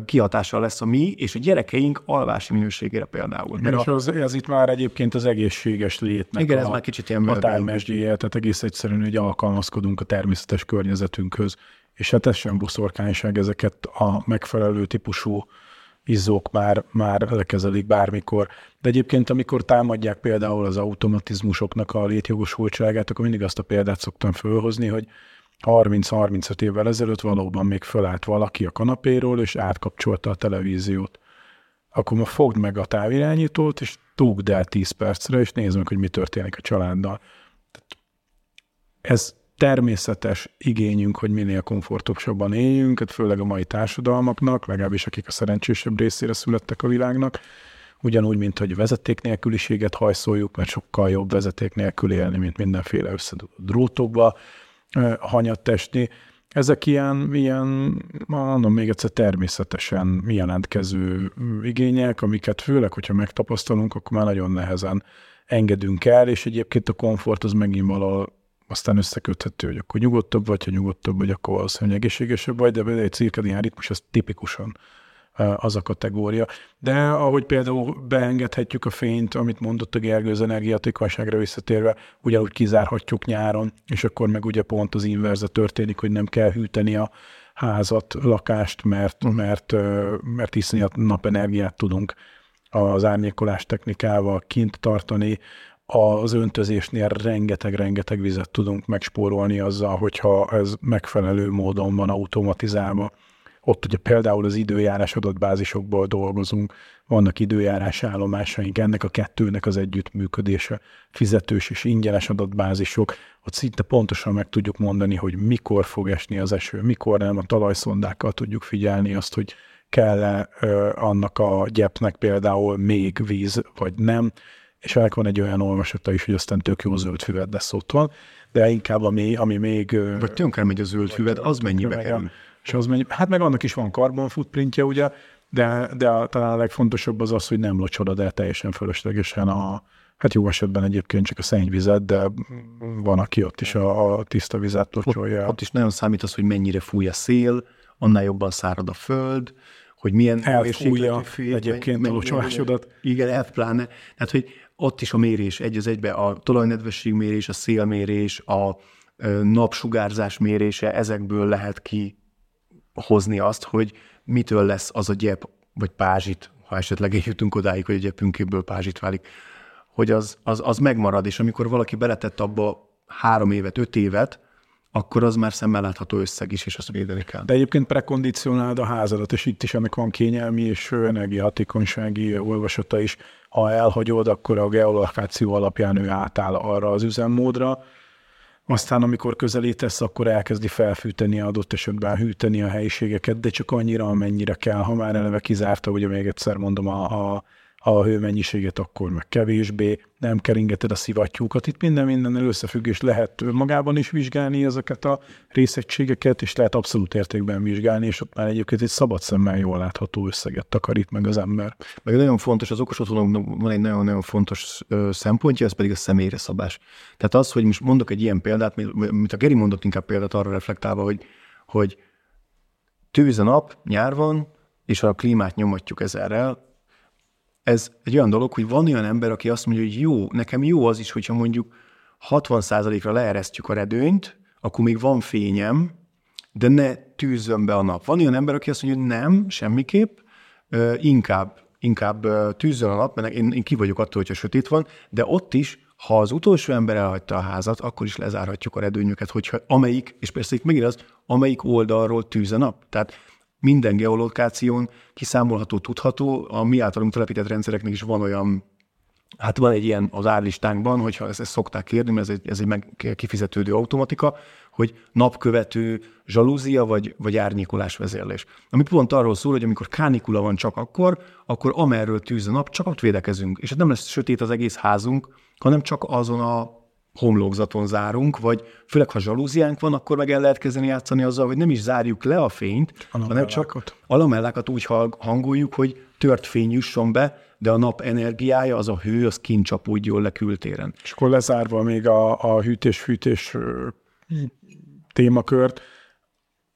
kihatással lesz a mi és a gyerekeink alvási minőségére például. Mert és az, ez itt már egyébként az egészséges létnek Igen, a, ez már kicsit ilyen határmesdjéje, tehát egész egyszerűen, hogy alkalmazkodunk a természetes környezetünkhöz, és hát ez sem buszorkányság, ezeket a megfelelő típusú izzók már, már lekezelik bármikor. De egyébként, amikor támadják például az automatizmusoknak a létjogosultságát, akkor mindig azt a példát szoktam fölhozni, hogy 30-35 évvel ezelőtt valóban még fölállt valaki a kanapéról, és átkapcsolta a televíziót. Akkor ma fogd meg a távirányítót, és túgd el 10 percre, és nézd meg, hogy mi történik a családdal. Ez természetes igényünk, hogy minél komfortosabban éljünk, hát főleg a mai társadalmaknak, legalábbis akik a szerencsésebb részére születtek a világnak, ugyanúgy, mint hogy vezeték nélküliséget hajszoljuk, mert sokkal jobb vezeték nélkül élni, mint mindenféle összedugott drótokba hanyattesni. Ezek ilyen, ilyen, mondom még egyszer, természetesen jelentkező igények, amiket főleg, hogyha megtapasztalunk, akkor már nagyon nehezen engedünk el, és egyébként a komfort az megint valahol aztán összeköthető, hogy akkor nyugodtabb vagy, ha nyugodtabb vagy, akkor valószínűleg egészségesebb vagy, de egy cirkadián ritmus az tipikusan az a kategória. De ahogy például beengedhetjük a fényt, amit mondott a Gergő az energiatékonyságra visszatérve, ugyanúgy kizárhatjuk nyáron, és akkor meg ugye pont az inverze történik, hogy nem kell hűteni a házat, lakást, mert, mert, mert iszonyat napenergiát tudunk az árnyékolás technikával kint tartani, az öntözésnél rengeteg-rengeteg vizet tudunk megspórolni azzal, hogyha ez megfelelő módon van automatizálva. Ott ugye például az időjárás adatbázisokból dolgozunk, vannak időjárás állomásaink, ennek a kettőnek az együttműködése, fizetős és ingyenes adatbázisok, ott szinte pontosan meg tudjuk mondani, hogy mikor fog esni az eső, mikor nem, a talajszondákkal tudjuk figyelni azt, hogy kell-e annak a gyepnek például még víz, vagy nem, és ennek van egy olyan olvasata is, hogy aztán tök jó zöld füved lesz otthon, de inkább ami, ami még... Vagy tönkre megy a zöld füved, az mennyibe kerül? És az mennyi, hát meg annak is van carbon footprintje, ugye, de, de a, talán a legfontosabb az az, hogy nem locsolod el teljesen fölöslegesen a, hát jó esetben egyébként csak a szennyvizet, de van, aki ott is a, a tiszta vizet locsolja. Ott, ott is nagyon számít az, hogy mennyire fúj a szél, annál jobban szárad a föld, hogy milyen elfújja egyébként a locsolásodat. Igen, elpláne. Tehát, hogy ott is a mérés egy az egybe, a talajnedvesség mérés, a szélmérés, a napsugárzás mérése, ezekből lehet ki hozni azt, hogy mitől lesz az a gyep, vagy pázsit, ha esetleg eljutunk odáig, hogy a gyepünkéből pázsit válik, hogy az, az, az megmarad, és amikor valaki beletett abba három évet, öt évet, akkor az már szemmel látható összeg is, és azt védeni kell. De egyébként prekondicionáld a házadat, és itt is ennek van kényelmi és energiahatékonysági olvasata is. Ha elhagyod, akkor a geolokáció alapján ő átáll arra az üzemmódra, aztán, amikor közelítesz, akkor elkezdi felfűteni, adott esetben hűteni a helyiségeket, de csak annyira, amennyire kell. Ha már eleve kizárta, ugye még egyszer mondom, a, a a hőmennyiséget, akkor meg kevésbé, nem keringeted a szivattyúkat. Itt minden minden összefüggés lehet magában is vizsgálni ezeket a részegységeket, és lehet abszolút értékben vizsgálni, és ott már egyébként egy szabad szemmel jól látható összeget takarít meg az ember. Meg nagyon fontos, az okos otthonoknak van egy nagyon-nagyon fontos szempontja, ez pedig a személyre szabás. Tehát az, hogy most mondok egy ilyen példát, mint a Geri mondott inkább példát arra reflektálva, hogy, hogy tűz a nap, nyár van, és a klímát nyomatjuk ezerrel, ez egy olyan dolog, hogy van olyan ember, aki azt mondja, hogy jó, nekem jó az is, hogyha mondjuk 60%-ra leeresztjük a redőnyt, akkor még van fényem, de ne tűzzön be a nap. Van olyan ember, aki azt mondja, hogy nem, semmiképp, inkább, inkább tűzzön a nap, mert én, én ki vagyok attól, hogyha sötét van, de ott is, ha az utolsó ember elhagyta a házat, akkor is lezárhatjuk a redőnyöket, hogyha amelyik, és persze itt megint az, amelyik oldalról tűz a nap. Tehát minden geolokáción kiszámolható, tudható. A mi általunk telepített rendszereknek is van olyan Hát van egy ilyen az árlistánkban, hogyha ezt, ezt szokták kérni, mert ez egy, ez egy meg kifizetődő automatika, hogy napkövető zsalúzia vagy, vagy árnyékolás vezérlés. Ami pont arról szól, hogy amikor kánikula van csak akkor, akkor amerről tűz a nap, csak ott védekezünk. És nem lesz sötét az egész házunk, hanem csak azon a homlokzaton zárunk, vagy főleg ha zsalúziánk van, akkor meg el lehet kezdeni játszani azzal, hogy nem is zárjuk le a fényt, a hanem csak a lamellákat úgy hangoljuk, hogy tört fény jusson be, de a nap energiája, az a hő, az kint csapódjon le kültéren. És akkor lezárva még a, a hűtés-fűtés témakört,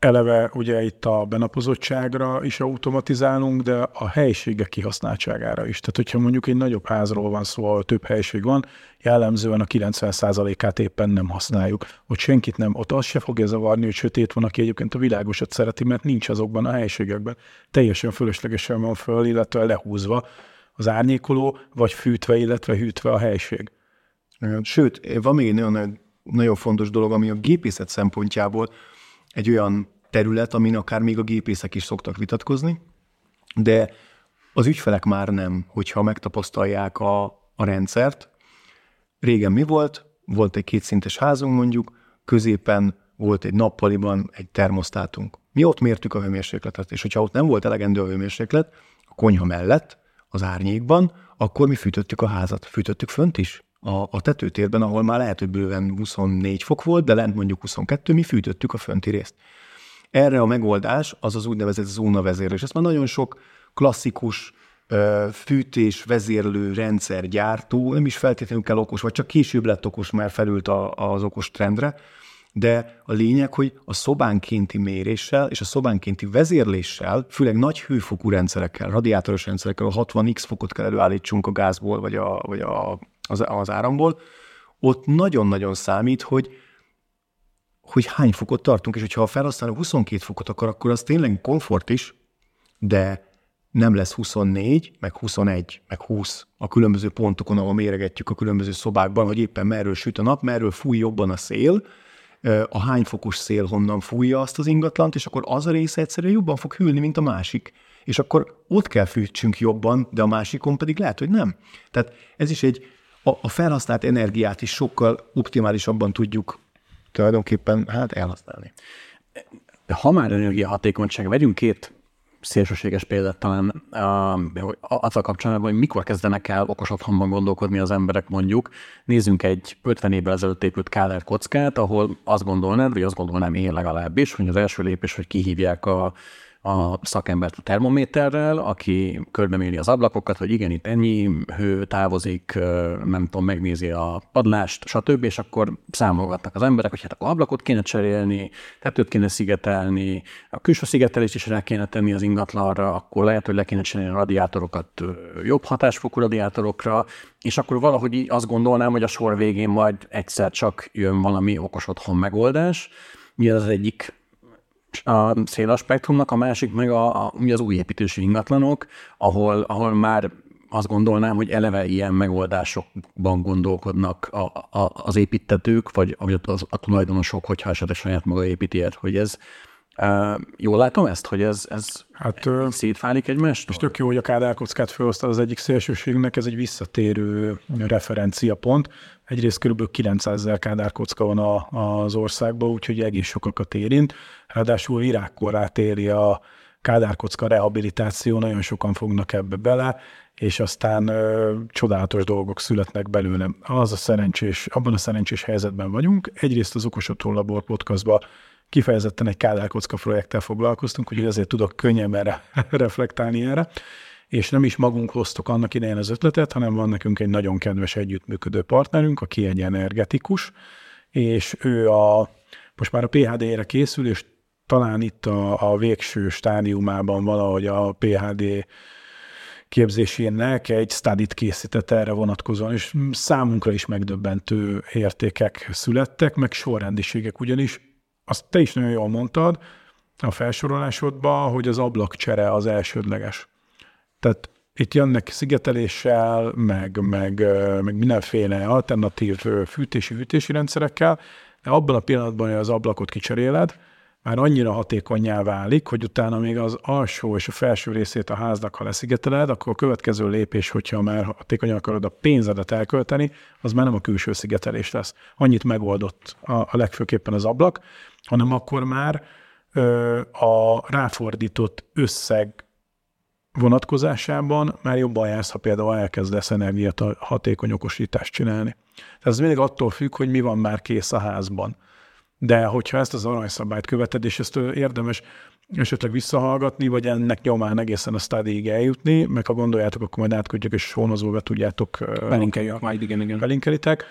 eleve ugye itt a benapozottságra is automatizálunk, de a helységek kihasználtságára is. Tehát, hogyha mondjuk egy nagyobb házról van szó, ahol több helység van, jellemzően a 90%-át éppen nem használjuk. Ott senkit nem, ott az se fogja zavarni, hogy sötét van, aki egyébként a világosat szereti, mert nincs azokban a helységekben. Teljesen fölöslegesen van föl, illetve lehúzva az árnyékoló, vagy fűtve, illetve hűtve a helység. Sőt, van még egy nagyon, nagyon fontos dolog, ami a gépészet szempontjából egy olyan terület, amin akár még a gépészek is szoktak vitatkozni, de az ügyfelek már nem, hogyha megtapasztalják a, a rendszert. Régen mi volt? Volt egy kétszintes házunk mondjuk, középen volt egy nappaliban egy termosztátunk. Mi ott mértük a hőmérsékletet, és hogyha ott nem volt elegendő a hőmérséklet, a konyha mellett, az árnyékban, akkor mi fűtöttük a házat. Fűtöttük fönt is a, a tetőtérben, ahol már lehet, hogy bőven 24 fok volt, de lent mondjuk 22, mi fűtöttük a fönti részt. Erre a megoldás az az úgynevezett zónavezérlés. Ezt már nagyon sok klasszikus fűtés vezérlő rendszer gyártó, nem is feltétlenül kell okos, vagy csak később lett okos, mert felült a, az okos trendre, de a lényeg, hogy a szobánkénti méréssel és a szobánkénti vezérléssel, főleg nagy hőfokú rendszerekkel, radiátoros rendszerekkel, a 60x fokot kell előállítsunk a gázból, vagy, a, vagy a, az, az áramból, ott nagyon-nagyon számít, hogy hogy hány fokot tartunk, és hogyha a felhasználó 22 fokot akar, akkor az tényleg komfort is, de nem lesz 24, meg 21, meg 20 a különböző pontokon, ahol méregetjük a különböző szobákban, hogy éppen merről süt a nap, merről fúj jobban a szél, a hány fokos szél honnan fújja azt az ingatlant, és akkor az a része egyszerűen jobban fog hűlni, mint a másik. És akkor ott kell fűtsünk jobban, de a másikon pedig lehet, hogy nem. Tehát ez is egy, a, felhasznált energiát is sokkal optimálisabban tudjuk tulajdonképpen hát elhasználni. Ha már energiahatékonyság, vegyünk két szélsőséges példát talán azzal kapcsolatban, hogy mikor kezdenek el okos otthonban gondolkodni az emberek mondjuk. Nézzünk egy 50 évvel ezelőtt épült Káler kockát, ahol azt gondolnád, vagy azt gondolnám én legalábbis, hogy az első lépés, hogy kihívják a a szakembert a termométerrel, aki körbeméri az ablakokat, hogy igen, itt ennyi hő távozik, nem tudom, megnézi a padlást, stb., és akkor számolgatnak az emberek, hogy hát akkor ablakot kéne cserélni, tetőt kéne szigetelni, a külső szigetelést is rá kéne tenni az ingatlanra, akkor lehet, hogy le kéne cserélni a radiátorokat jobb hatásfokú radiátorokra, és akkor valahogy azt gondolnám, hogy a sor végén majd egyszer csak jön valami okos otthon megoldás. Mi az egyik a szélaspektrumnak, a másik meg a, a, az új építősű ingatlanok, ahol, ahol már azt gondolnám, hogy eleve ilyen megoldásokban gondolkodnak a, a, az építetők, vagy az, a tulajdonosok, hogyha esetleg saját maga építi hogy ez Uh, jól látom ezt, hogy ez, ez hát, szétfálik egymást? És tök jó, hogy a kádárkockát felhoztad az egyik szélsőségnek, ez egy visszatérő referenciapont. Egyrészt kb. 900 ezer kádárkocka van a, az országban, úgyhogy egész sokakat érint. Ráadásul virágkorát éri a kádárkocka rehabilitáció, nagyon sokan fognak ebbe bele, és aztán ö, csodálatos dolgok születnek belőle. Az a szerencsés, abban a szerencsés helyzetben vagyunk. Egyrészt az Okos Otthon Labor podcastban kifejezetten egy kádárkocka projekttel foglalkoztunk, úgyhogy ezért tudok könnyebben reflektálni erre és nem is magunk hoztok annak idején az ötletet, hanem van nekünk egy nagyon kedves együttműködő partnerünk, aki egy energetikus, és ő a, most már a PHD-re készül, és talán itt a, a végső stádiumában valahogy a PHD képzésének egy studit készített erre vonatkozóan, és számunkra is megdöbbentő értékek születtek, meg sorrendiségek, ugyanis azt te is nagyon jól mondtad a felsorolásodban, hogy az ablakcsere az elsődleges. Tehát itt jönnek szigeteléssel, meg, meg, meg mindenféle alternatív fűtési-hűtési rendszerekkel, de abban a pillanatban, hogy az ablakot kicseréled, már annyira hatékonyá válik, hogy utána még az alsó és a felső részét a háznak, ha leszigeteled, akkor a következő lépés, hogyha már hatékonyan akarod a pénzedet elkölteni, az már nem a külső szigetelés lesz. Annyit megoldott a, a legfőképpen az ablak, hanem akkor már ö, a ráfordított összeg vonatkozásában már jobban jársz, ha például elkezdesz energiát hatékony okosítást csinálni. Tehát ez mindig attól függ, hogy mi van már kész a házban. De hogyha ezt az aranyszabályt követed, és ezt érdemes esetleg visszahallgatni, vagy ennek nyomán egészen a stádiig eljutni, meg ha gondoljátok, akkor majd átküldjük, és sónozóba tudjátok. Belinkeljük majd, igen, igen. Belinkelitek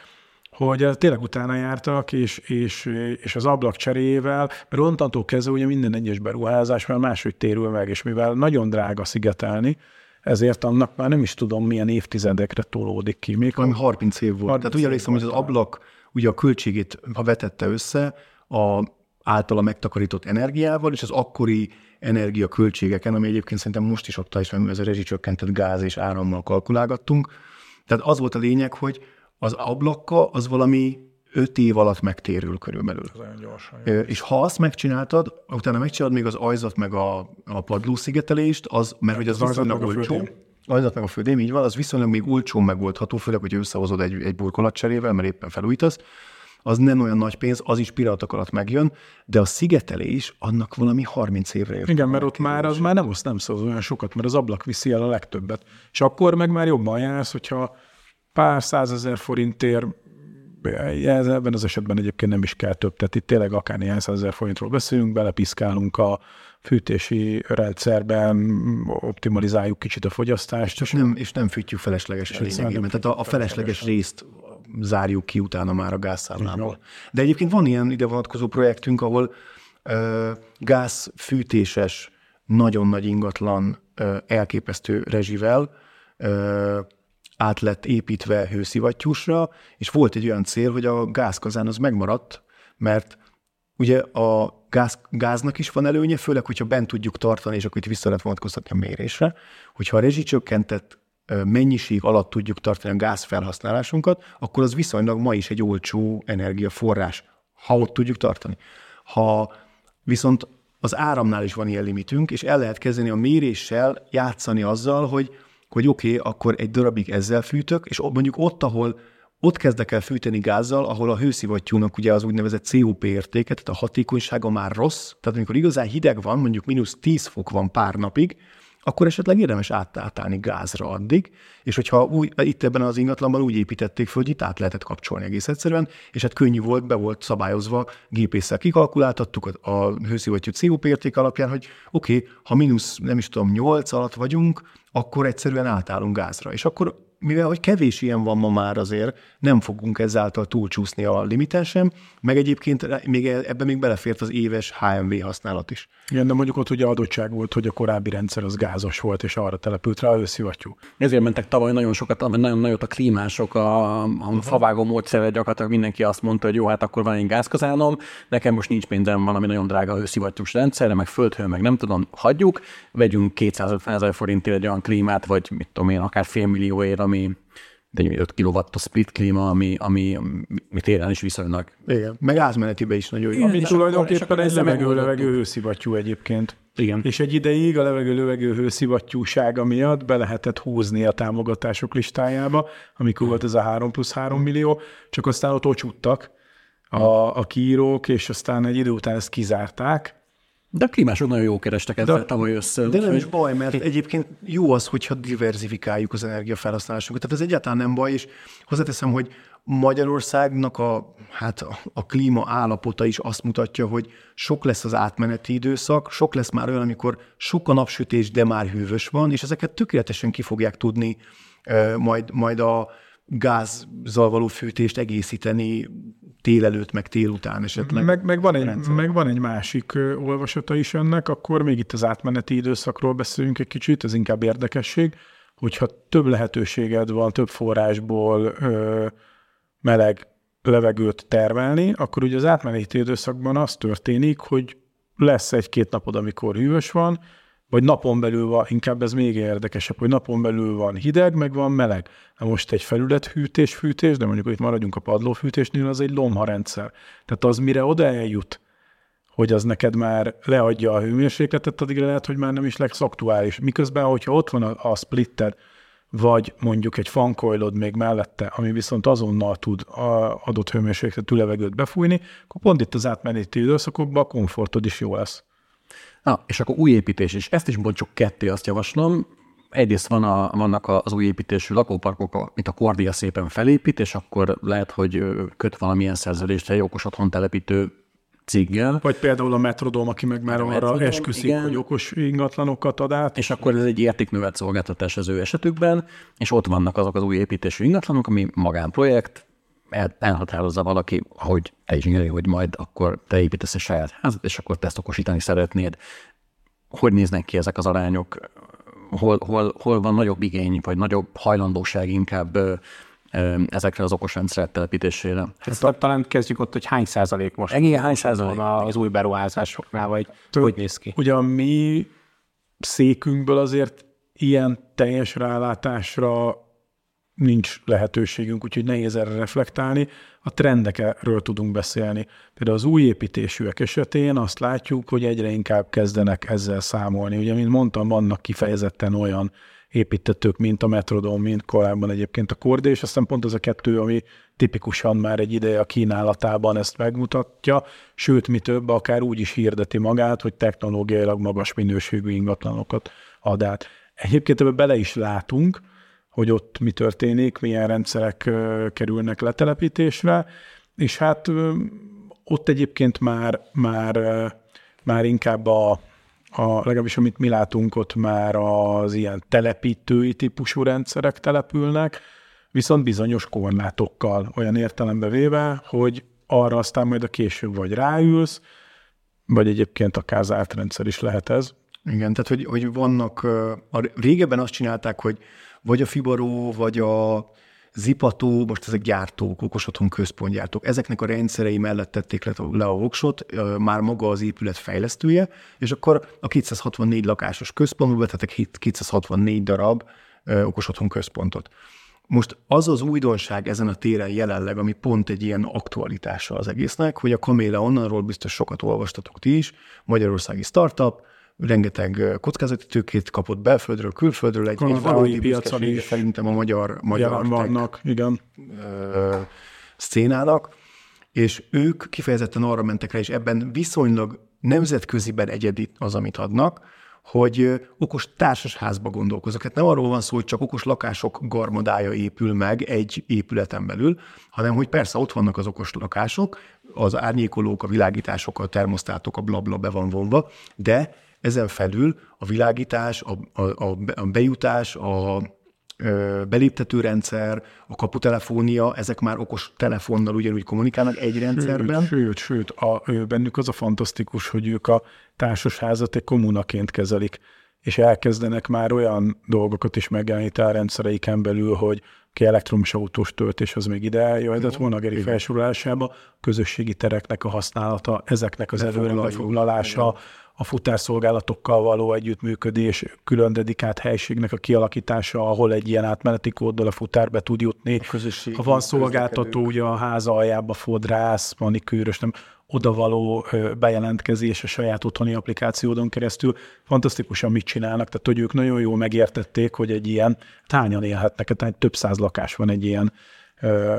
hogy tényleg utána jártak, és, és, és az ablak cseréjével, mert onnantól kezdve ugye minden egyes beruházás már máshogy térül meg, és mivel nagyon drága szigetelni, ezért annak már nem is tudom, milyen évtizedekre tolódik ki. Még Valami 30 év volt. 30 Tehát úgy emlékszem, hogy az ablak ugye a költségét, ha vetette össze, a általa megtakarított energiával, és az akkori energiaköltségeken, ami egyébként szerintem most is aktuális, mert ez a rezsicsökkentett gáz és árammal kalkulálgattunk. Tehát az volt a lényeg, hogy az ablakka az valami öt év alatt megtérül körülbelül. Ez gyorsan. Jó. És ha azt megcsináltad, utána megcsinálod még az ajzat meg a, a padlószigetelést, az, mert hogy az, az viszonylag olcsó. Ajzat meg a földém, így van, az viszonylag még olcsó megoldható, főleg, hogy összehozod egy, egy burkolatcserével, mert éppen felújítasz az nem olyan nagy pénz, az is pillanatok alatt megjön, de a szigetelés annak valami 30 évre jött. Igen, mert ott már az már nem, az nem szól olyan sokat, mert az ablak viszi el a legtöbbet. És akkor meg már jobban jársz, hogyha pár százezer forintért ebben az esetben egyébként nem is kell több, tehát itt tényleg akár néhány százezer forintról beszélünk, belepiszkálunk a fűtési rendszerben, optimalizáljuk kicsit a fogyasztást. És nem, és nem fűtjük felesleges lényegében. Tehát a, a felesleges részt zárjuk ki utána már a gázszámlából. De egyébként van ilyen ide vonatkozó projektünk, ahol ö, gázfűtéses, nagyon nagy ingatlan, ö, elképesztő rezsivel ö, át lett építve hőszivattyúsra, és volt egy olyan cél, hogy a gázkazán az megmaradt, mert ugye a gáz, gáznak is van előnye, főleg, hogyha bent tudjuk tartani, és akkor itt vissza lehet vonatkoztatni a mérésre, hogyha a rezsicsökkentett mennyiség alatt tudjuk tartani a gázfelhasználásunkat, akkor az viszonylag ma is egy olcsó energiaforrás, ha ott tudjuk tartani. Ha viszont az áramnál is van ilyen limitünk, és el lehet kezdeni a méréssel játszani azzal, hogy, hogy oké, okay, akkor egy darabig ezzel fűtök, és mondjuk ott, ahol ott kezdek el fűteni gázzal, ahol a hőszivattyúnak ugye az úgynevezett COP értéke, tehát a hatékonysága már rossz, tehát amikor igazán hideg van, mondjuk mínusz 10 fok van pár napig, akkor esetleg érdemes átállni gázra addig, és hogyha új, itt ebben az ingatlanban úgy építették föl, hogy itt át lehetett kapcsolni egész egyszerűen, és hát könnyű volt, be volt szabályozva, gépésszel kikalkuláltattuk a, a hőszivattyú COP érték alapján, hogy oké, okay, ha mínusz, nem is tudom, 8 alatt vagyunk, akkor egyszerűen átállunk gázra. És akkor mivel hogy kevés ilyen van ma már azért, nem fogunk ezáltal túlcsúszni a limiten sem, meg egyébként még e- ebben még belefért az éves HMV használat is. Igen, de mondjuk ott ugye adottság volt, hogy a korábbi rendszer az gázos volt, és arra települt rá a őszivattyú. Ezért mentek tavaly nagyon sokat, nagyon nagyot a klímások, a, a uh-huh. favágó módszerre gyakorlatilag mindenki azt mondta, hogy jó, hát akkor van egy gázkazánom, nekem most nincs pénzem valami nagyon drága őszivattyús rendszerre, meg földhő, meg nem tudom, hagyjuk, vegyünk 250 ezer forintért egy olyan klímát, vagy mit tudom én, akár fél millióért, ami de 5 kW a split klíma, ami, ami, ami télen is viszonylag. Igen, meg átmenetibe is nagyon jó. Ami tulajdonképpen egy levegő-levegő hőszivattyú egyébként. Igen. És egy ideig a levegő-levegő hőszivattyúsága miatt be lehetett húzni a támogatások listájába, amikor volt ez a 3 plusz 3 millió, csak aztán ott ocsuttak a, a kiírók, és aztán egy idő után ezt kizárták, de a klímások nagyon jó kerestek ezzel de, tavaly össze. De nem is baj, mert egyébként jó az, hogyha diversifikáljuk az energiafelhasználásunkat. Tehát ez egyáltalán nem baj, és hozzáteszem, hogy Magyarországnak a, hát a, a klíma állapota is azt mutatja, hogy sok lesz az átmeneti időszak, sok lesz már olyan, amikor sok a napsütés, de már hűvös van, és ezeket tökéletesen ki fogják tudni majd, majd a gázzal való fűtést egészíteni tél előtt, meg tél után esetleg. Meg, meg, van, egy, meg van egy másik olvasata is ennek, akkor még itt az átmeneti időszakról beszélünk egy kicsit, ez inkább érdekesség, hogyha több lehetőséged van, több forrásból ö, meleg levegőt termelni, akkor ugye az átmeneti időszakban az történik, hogy lesz egy-két napod, amikor hűvös van, vagy napon belül van, inkább ez még érdekesebb, hogy napon belül van hideg, meg van meleg. Na most egy felülethűtés, fűtés, de mondjuk, hogy itt maradjunk a padlófűtésnél, az egy lomharendszer. Tehát az mire oda eljut, hogy az neked már leadja a hőmérsékletet, addig lehet, hogy már nem is lesz aktuális. Miközben, hogyha ott van a, a splitter, vagy mondjuk egy fankoilod még mellette, ami viszont azonnal tud a adott hőmérsékletű levegőt befújni, akkor pont itt az átmeneti időszakokban a komfortod is jó lesz. Na, és akkor új építés, és ezt is bontsuk ketté, azt javaslom. Egyrészt van a, vannak az új építésű lakóparkok, mint a Kordia szépen felépít, és akkor lehet, hogy köt valamilyen szerződést egy okos otthon telepítő céggel. Vagy például a Metrodom, aki meg már a arra Metrodom, esküszik, igen. hogy okos ingatlanokat ad át. És akkor ez egy értéknövelt szolgáltatás az ő esetükben, és ott vannak azok az új építésű ingatlanok, ami magánprojekt, el, elhatározza valaki, hogy te is nyeri, hogy majd akkor te építesz egy saját házat, és akkor te ezt okosítani szeretnéd. Hogy néznek ki ezek az arányok? Hol, hol, hol van nagyobb igény, vagy nagyobb hajlandóság inkább ezekre az okos rendszerek telepítésére. Hát, talán kezdjük ott, hogy hány százalék most Igen, hány százalék? az új beruházásoknál, vagy Tő, hogy néz ki? Ugye a mi székünkből azért ilyen teljes rálátásra nincs lehetőségünk, úgyhogy nehéz erre reflektálni. A trendekről tudunk beszélni. Például az új építésűek esetén azt látjuk, hogy egyre inkább kezdenek ezzel számolni. Ugye, mint mondtam, vannak kifejezetten olyan építetők, mint a Metrodon, mint korábban egyébként a Kordé, és aztán pont az a kettő, ami tipikusan már egy ideje a kínálatában ezt megmutatja, sőt, mi több, akár úgy is hirdeti magát, hogy technológiailag magas minőségű ingatlanokat ad át. Egyébként ebbe bele is látunk, hogy ott mi történik, milyen rendszerek kerülnek letelepítésre, és hát ott egyébként már, már, már inkább a, a, legalábbis amit mi látunk, ott már az ilyen telepítői típusú rendszerek települnek, viszont bizonyos korlátokkal, olyan értelembe véve, hogy arra aztán majd a később vagy ráülsz, vagy egyébként akár zárt rendszer is lehet ez. Igen, tehát hogy, hogy vannak, a régebben azt csinálták, hogy vagy a Fibaro, vagy a Zipató, most ezek gyártók, okos otthon központgyártók, ezeknek a rendszerei mellett tették le, a voksot, már maga az épület fejlesztője, és akkor a 264 lakásos központba betettek 264 darab okos otthon központot. Most az az újdonság ezen a téren jelenleg, ami pont egy ilyen aktualitása az egésznek, hogy a Kaméla onnanról biztos sokat olvastatok ti is, magyarországi startup, rengeteg kockázati tőkét kapott belföldről, külföldről, egy, egy valódi piacon is szerintem a magyar, magyar vannak, igen. Ö, szcénának, és ők kifejezetten arra mentek rá, és ebben viszonylag nemzetköziben egyedi az, amit adnak, hogy okos társasházba gondolkozok. Hát nem arról van szó, hogy csak okos lakások garmadája épül meg egy épületen belül, hanem hogy persze ott vannak az okos lakások, az árnyékolók, a világítások, a termosztátok, a blabla be van vonva, de ezen felül a világítás, a, a, a bejutás, a beléptető rendszer, a kaputelefonia, ezek már okos telefonnal ugyanúgy kommunikálnak egy rendszerben. Sőt, sőt, sőt a, bennük az a fantasztikus, hogy ők a társasházat egy kommunaként kezelik, és elkezdenek már olyan dolgokat is megjeleníteni a rendszereiken belül, hogy ki elektromos autós töltés, az még ide eljöhetett volna a Geri felsorolásába, közösségi tereknek a használata, ezeknek az előre megfoglalása, a futárszolgálatokkal való együttműködés, külön dedikált helységnek a kialakítása, ahol egy ilyen átmeneti kóddal a futár be tud jutni. Ha van szolgáltató, ugye a háza aljába fodrász, manikűrös, nem, odavaló bejelentkezés a saját otthoni applikációdon keresztül. Fantasztikusan mit csinálnak, tehát hogy ők nagyon jól megértették, hogy egy ilyen tányan élhetnek, tehát több száz lakás van egy ilyen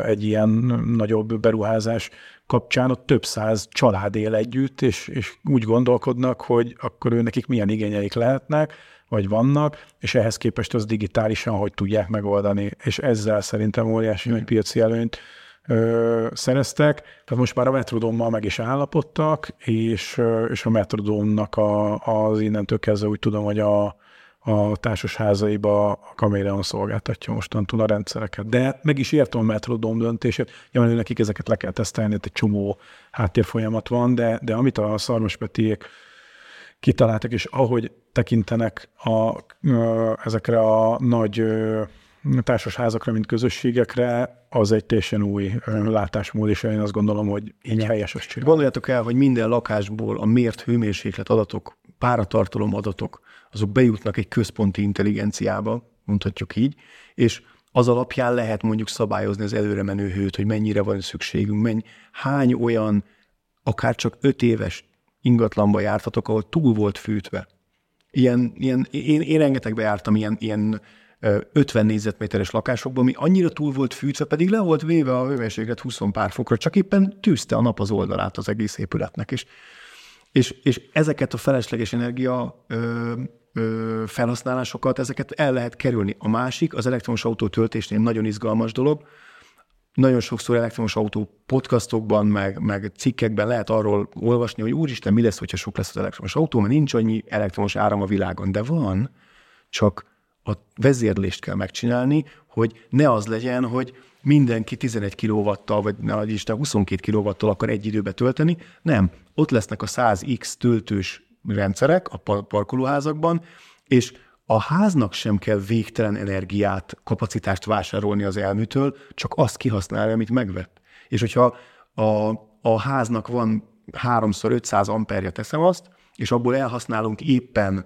egy ilyen nagyobb beruházás kapcsán ott több száz család él együtt, és, és úgy gondolkodnak, hogy akkor ő nekik milyen igényeik lehetnek, vagy vannak, és ehhez képest az digitálisan hogy tudják megoldani, és ezzel szerintem óriási nagy piaci előnyt ö, szereztek. Tehát most már a Metrodommal meg is állapodtak, és, és a Metrodomnak a, az innentől kezdve úgy tudom, hogy a, a társasházaiba a Kameleon szolgáltatja mostantól a rendszereket. De meg is értem a Metrodome döntését, nyilván nekik ezeket le kell tesztelni, egy csomó háttérfolyamat van, de, de amit a szarmaspetiék kitaláltak, és ahogy tekintenek a, ezekre a nagy társasházakra, mint közösségekre, az egy teljesen új látásmód, és én azt gondolom, hogy így helyes azt csinálni. Gondoljátok el, hogy minden lakásból a mért hőmérséklet adatok, páratartalom adatok, azok bejutnak egy központi intelligenciába, mondhatjuk így, és az alapján lehet mondjuk szabályozni az előre menő hőt, hogy mennyire van szükségünk, menny, hány olyan, akár csak öt éves ingatlanba jártatok, ahol túl volt fűtve. Ilyen, ilyen, én, én rengetegbe jártam ilyen, ilyen 50 négyzetméteres lakásokban, ami annyira túl volt fűtve, pedig le volt véve a hőmérséklet 20 pár fokra, csak éppen tűzte a nap az oldalát az egész épületnek. És, és, és ezeket a felesleges energia ö, ö, felhasználásokat, ezeket el lehet kerülni. A másik, az elektromos autó töltésnél nagyon izgalmas dolog, nagyon sokszor elektromos autó podcastokban, meg, meg cikkekben lehet arról olvasni, hogy úristen, mi lesz, hogyha sok lesz az elektromos autó, mert nincs annyi elektromos áram a világon. De van, csak a vezérlést kell megcsinálni, hogy ne az legyen, hogy mindenki 11 kilovattal, vagy ne Isten 22 kilovattal akar egy időbe tölteni. Nem, ott lesznek a 100x töltős rendszerek a parkolóházakban, és a háznak sem kell végtelen energiát, kapacitást vásárolni az elműtől, csak azt kihasználja, amit megvett. És hogyha a, a háznak van 3x500 amperja, teszem azt, és abból elhasználunk éppen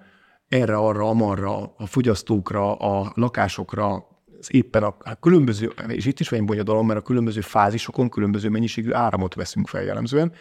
erre, arra, amarra, a fogyasztókra, a lakásokra, éppen a, a különböző, és itt is van bonyodalom, mert a különböző fázisokon különböző mennyiségű áramot veszünk fel jellemzően,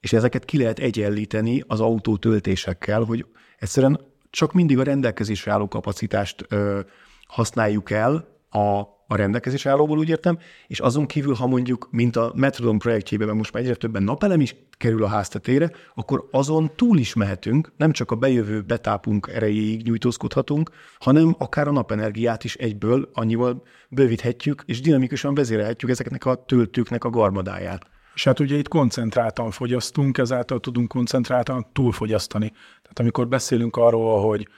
és ezeket ki lehet egyenlíteni az autó töltésekkel, hogy egyszerűen csak mindig a rendelkezésre álló kapacitást ö, használjuk el a, a rendelkezésre állóból, úgy értem, és azon kívül, ha mondjuk, mint a Metrodon projektjében most már egyre többen napelem is kerül a háztetére, akkor azon túl is mehetünk, nem csak a bejövő betápunk erejéig nyújtózkodhatunk, hanem akár a napenergiát is egyből annyival bővíthetjük, és dinamikusan vezérelhetjük ezeknek a töltőknek a garmadáját. És hát ugye itt koncentráltan fogyasztunk, ezáltal tudunk koncentráltan túlfogyasztani. Tehát amikor beszélünk arról, hogy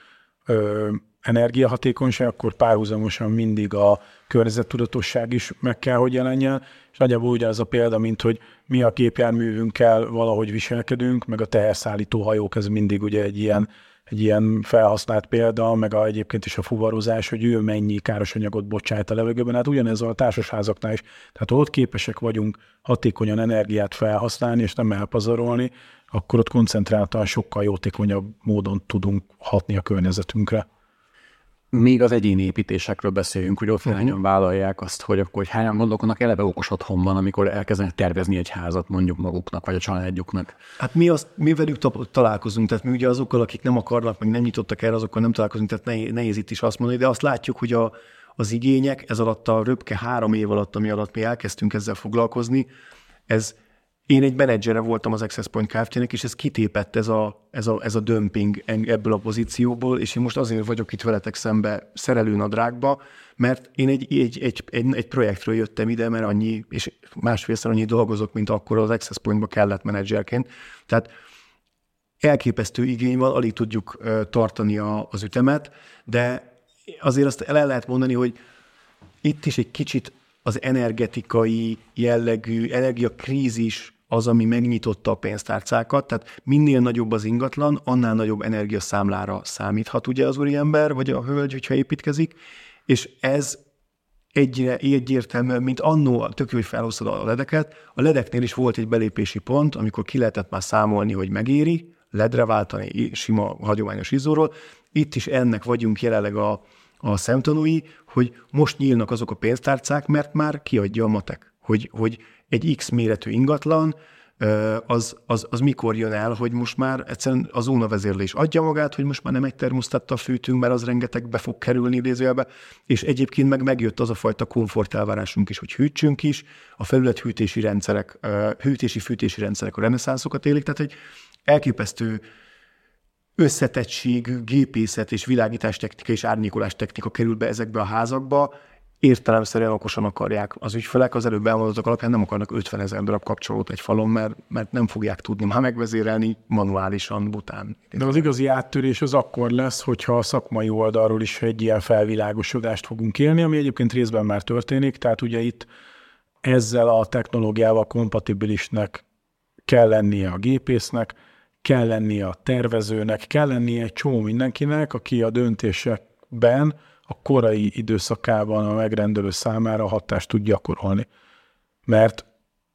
ö, energiahatékonyság, akkor párhuzamosan mindig a környezettudatosság is meg kell, hogy jelenjen, és nagyjából ugyanaz a példa, mint hogy mi a képjárművünkkel valahogy viselkedünk, meg a teherszállító hajók, ez mindig ugye egy ilyen, egy ilyen felhasznált példa, meg a, egyébként is a fuvarozás, hogy ő mennyi káros anyagot bocsájt a levegőben. Hát ugyanez a társasházaknál is. Tehát ott képesek vagyunk hatékonyan energiát felhasználni, és nem elpazarolni, akkor ott koncentráltan sokkal jótékonyabb módon tudunk hatni a környezetünkre még az egyéni építésekről beszéljünk, hogy ott uh-huh. hányan vállalják azt, hogy akkor hogy hányan gondolkodnak eleve okos otthonban, amikor elkezdenek tervezni egy házat mondjuk maguknak, vagy a családjuknak. Hát mi, azt, mi velük találkozunk, tehát mi ugye azokkal, akik nem akarnak, meg nem nyitottak erre, azokkal nem találkozunk, tehát nehéz, nehéz itt is azt mondani, de azt látjuk, hogy a, az igények ez alatt a röpke három év alatt, ami alatt mi elkezdtünk ezzel foglalkozni, ez én egy menedzsere voltam az Access Point Kft-nek, és ez kitépett ez a, ez, a, ez a dömping ebből a pozícióból, és én most azért vagyok itt veletek szembe szerelőnadrágba, mert én egy, egy, egy, egy, egy projektről jöttem ide, mert annyi, és másfélszer annyi dolgozok, mint akkor az Access Pointba kellett menedzserként. Tehát elképesztő igény van, alig tudjuk tartani a, az ütemet, de azért azt el lehet mondani, hogy itt is egy kicsit az energetikai jellegű, energiakrízis az, ami megnyitotta a pénztárcákat, tehát minél nagyobb az ingatlan, annál nagyobb energiaszámlára számíthat ugye az úriember, vagy a hölgy, hogyha építkezik, és ez egyre egyértelműen, mint annó, tök jó, hogy felhoztad a ledeket, a ledeknél is volt egy belépési pont, amikor ki lehetett már számolni, hogy megéri, ledre váltani sima, hagyományos izzóról. Itt is ennek vagyunk jelenleg a, a szemtanúi, hogy most nyílnak azok a pénztárcák, mert már kiadja a matek, hogy, hogy egy X méretű ingatlan, az, az, az mikor jön el, hogy most már egyszerűen a zónavezérlés adja magát, hogy most már nem egy termosztattal fűtünk, mert az rengeteg be fog kerülni idézőjelbe, és egyébként meg megjött az a fajta komfortelvárásunk is, hogy hűtsünk is, a felülethűtési rendszerek, hűtési-fűtési rendszerek a reneszánszokat élik, tehát egy elképesztő összetettség, gépészet és világítás technika és árnyékolás technika kerül be ezekbe a házakba, értelemszerűen okosan akarják az ügyfelek, az előbb elmondottak alapján nem akarnak 50 ezer darab kapcsolót egy falon, mert, mert nem fogják tudni már megvezérelni manuálisan, bután. De az igazi áttörés az akkor lesz, hogyha a szakmai oldalról is egy ilyen felvilágosodást fogunk élni, ami egyébként részben már történik, tehát ugye itt ezzel a technológiával kompatibilisnek kell lennie a gépésznek, kell lennie a tervezőnek, kell lennie egy csomó mindenkinek, aki a döntésekben a korai időszakában a megrendelő számára hatást tud gyakorolni. Mert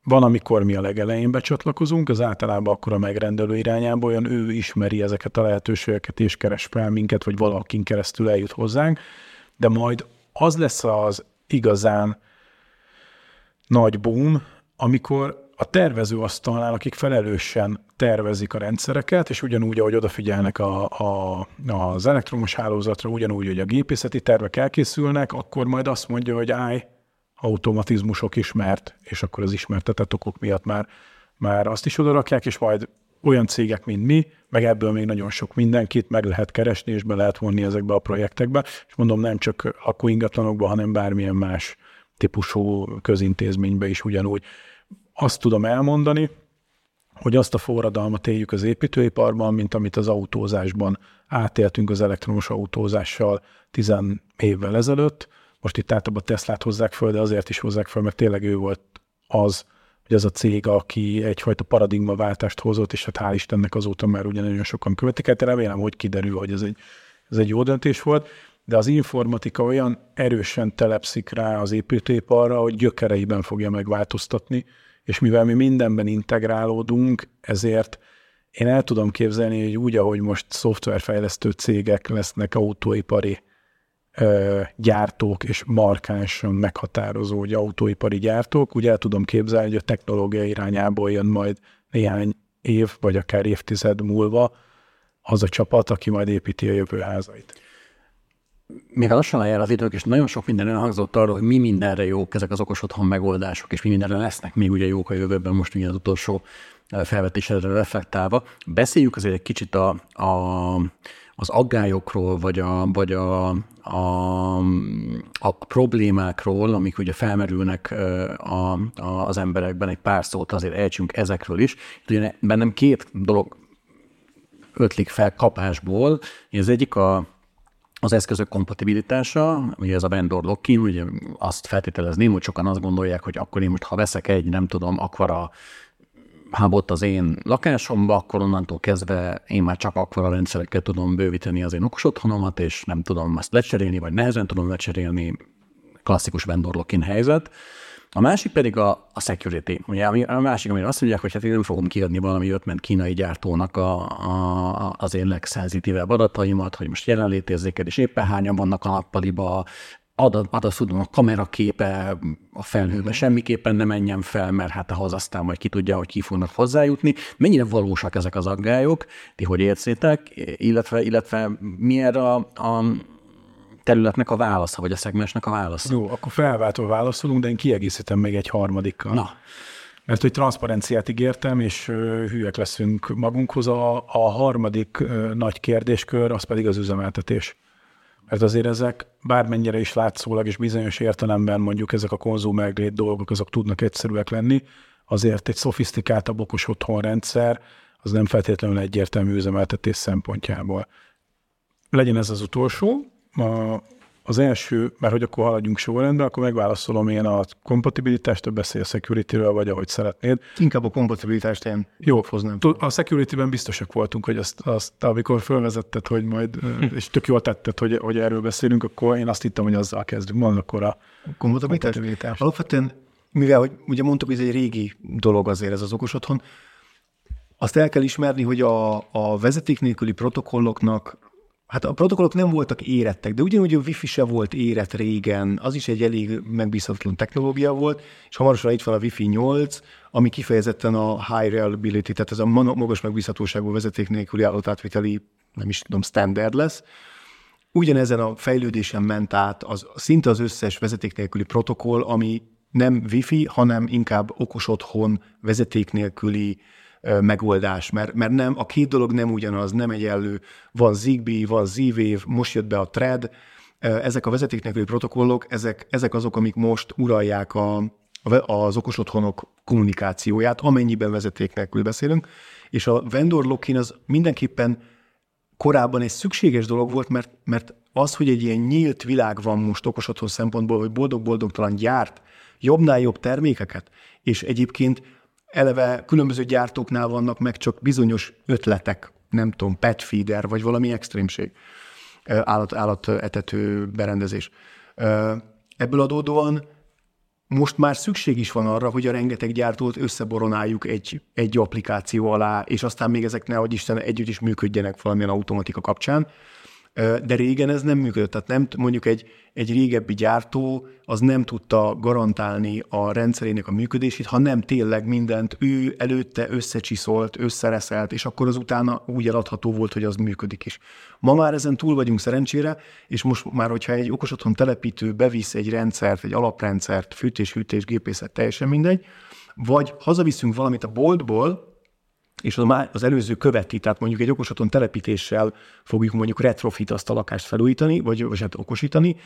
van, amikor mi a legelején becsatlakozunk, az általában akkor a megrendelő irányába olyan ő ismeri ezeket a lehetőségeket, és keres fel minket, vagy valakin keresztül eljut hozzánk, de majd az lesz az igazán nagy boom, amikor a tervezőasztalnál, akik felelősen tervezik a rendszereket, és ugyanúgy, ahogy odafigyelnek a, a, az elektromos hálózatra, ugyanúgy, hogy a gépészeti tervek elkészülnek, akkor majd azt mondja, hogy állj, automatizmusok ismert, és akkor az ismertetett okok miatt már, már azt is odarakják, és majd olyan cégek, mint mi, meg ebből még nagyon sok mindenkit meg lehet keresni, és be lehet vonni ezekbe a projektekbe, és mondom, nem csak lakóingatlanokba, hanem bármilyen más típusú közintézménybe is ugyanúgy. Azt tudom elmondani, hogy azt a forradalmat éljük az építőiparban, mint amit az autózásban átéltünk az elektromos autózással tizen évvel ezelőtt. Most itt általában Teslát hozzák föl, de azért is hozzák föl, mert tényleg ő volt az, hogy ez a cég, aki egyfajta paradigmaváltást hozott, és hát hál' Istennek azóta már ugye nagyon sokan követik. Hát remélem, hogy kiderül, hogy ez egy, ez egy jó döntés volt, de az informatika olyan erősen telepszik rá az építőiparra, hogy gyökereiben fogja megváltoztatni, és mivel mi mindenben integrálódunk, ezért én el tudom képzelni, hogy úgy, ahogy most szoftverfejlesztő cégek lesznek autóipari ö, gyártók és markánsan meghatározó hogy autóipari gyártók, úgy el tudom képzelni, hogy a technológia irányából jön majd néhány év, vagy akár évtized múlva az a csapat, aki majd építi a jövő házait mivel lassan lejár az idők, és nagyon sok minden elhangzott arról, hogy mi mindenre jók ezek az okos otthon megoldások, és mi mindenre lesznek még ugye jók a jövőben, most ugye az utolsó felvetésre reflektálva. Beszéljük azért egy kicsit a, a, az aggályokról, vagy, a, vagy a, a, a problémákról, amik ugye felmerülnek a, a, az emberekben, egy pár szót azért ejtsünk ezekről is. Ugye bennem két dolog ötlik fel kapásból. Az egyik a, az eszközök kompatibilitása, ugye ez a vendor lock-in, ugye azt feltételezném, hogy sokan azt gondolják, hogy akkor én most, ha veszek egy, nem tudom, akvara hábot az én lakásomba, akkor onnantól kezdve én már csak akvara rendszerekkel tudom bővíteni az én okos otthonomat, és nem tudom azt lecserélni, vagy nehezen tudom lecserélni, klasszikus vendor lock-in helyzet. A másik pedig a, a security. Ugye a másik, amire azt mondják, hogy hát én nem fogom kiadni valami ötment kínai gyártónak a, a, az én legszenzitívebb adataimat, hogy most jelenlétérzékelés éppen hányan vannak a nappaliba, adat, adat tudom, a kameraképe a felhőbe semmiképpen nem menjen fel, mert hát ahhoz aztán majd ki tudja, hogy ki fognak hozzájutni. Mennyire valósak ezek az aggályok, ti hogy értszétek, illetve, illetve mi erre a, a területnek a válasza, vagy a szegmensnek a válasza. Jó, akkor felváltva válaszolunk, de én kiegészítem még egy harmadikkal. Na. Mert hogy transzparenciát ígértem, és hűek leszünk magunkhoz. A, a harmadik nagy kérdéskör, az pedig az üzemeltetés. Mert azért ezek bármennyire is látszólag és bizonyos értelemben mondjuk ezek a konzumergrét dolgok, azok tudnak egyszerűek lenni, azért egy szofisztikáltabb okos otthonrendszer az nem feltétlenül egyértelmű üzemeltetés szempontjából. Legyen ez az utolsó, a, az első, mert hogy akkor haladjunk sorrendben, akkor megválaszolom én a kompatibilitást, a beszél a security-ről, vagy ahogy szeretnéd. Inkább a kompatibilitást én jó hoznám. A security-ben biztosak voltunk, hogy azt, azt amikor felvezetted, hogy majd, és tök jól tetted, hogy, hogy erről beszélünk, akkor én azt hittem, hogy azzal kezdünk. Van akkor a kompatibilitás. kompatibilitás. Alapvetően, mivel hogy ugye mondtuk, hogy ez egy régi dolog azért ez az okos otthon, azt el kell ismerni, hogy a, a vezeték nélküli protokolloknak Hát a protokollok nem voltak érettek, de ugyanúgy a Wi-Fi se volt érett régen, az is egy elég megbízhatatlan technológia volt, és hamarosan itt van a Wi-Fi 8, ami kifejezetten a high reliability, tehát ez a magas megbízhatóságú vezeték nélküli állatátviteli, nem is tudom, standard lesz. Ugyanezen a fejlődésen ment át az, szinte az összes vezeték nélküli protokoll, ami nem Wi-Fi, hanem inkább okos otthon vezeték nélküli megoldás, mert, mert nem, a két dolog nem ugyanaz, nem egyenlő. Van Zigbee, van Z-Wave, most jött be a Thread, ezek a vezeték nélküli protokollok, ezek, ezek azok, amik most uralják a, az okos otthonok kommunikációját, amennyiben vezeték nélkül beszélünk, és a vendor lock az mindenképpen korábban egy szükséges dolog volt, mert, mert az, hogy egy ilyen nyílt világ van most okos otthon szempontból, hogy boldog-boldogtalan gyárt jobbnál jobb termékeket, és egyébként eleve különböző gyártóknál vannak meg csak bizonyos ötletek, nem tudom, pet feeder, vagy valami extrémség, állat, állatetető berendezés. Ebből adódóan most már szükség is van arra, hogy a rengeteg gyártót összeboronáljuk egy, egy applikáció alá, és aztán még ezek ne, hogy Isten együtt is működjenek valamilyen automatika kapcsán de régen ez nem működött. Tehát nem, mondjuk egy, egy régebbi gyártó az nem tudta garantálni a rendszerének a működését, ha nem tényleg mindent ő előtte összecsiszolt, összereszelt, és akkor az utána úgy eladható volt, hogy az működik is. Ma már ezen túl vagyunk szerencsére, és most már, hogyha egy okos otthon telepítő bevisz egy rendszert, egy alaprendszert, fűtés, hűtés, gépészet, teljesen mindegy, vagy hazaviszünk valamit a boltból, és az, az előző követi, tehát mondjuk egy okosaton telepítéssel fogjuk mondjuk retrofit azt a lakást felújítani, vagy, vagy hát okosítani,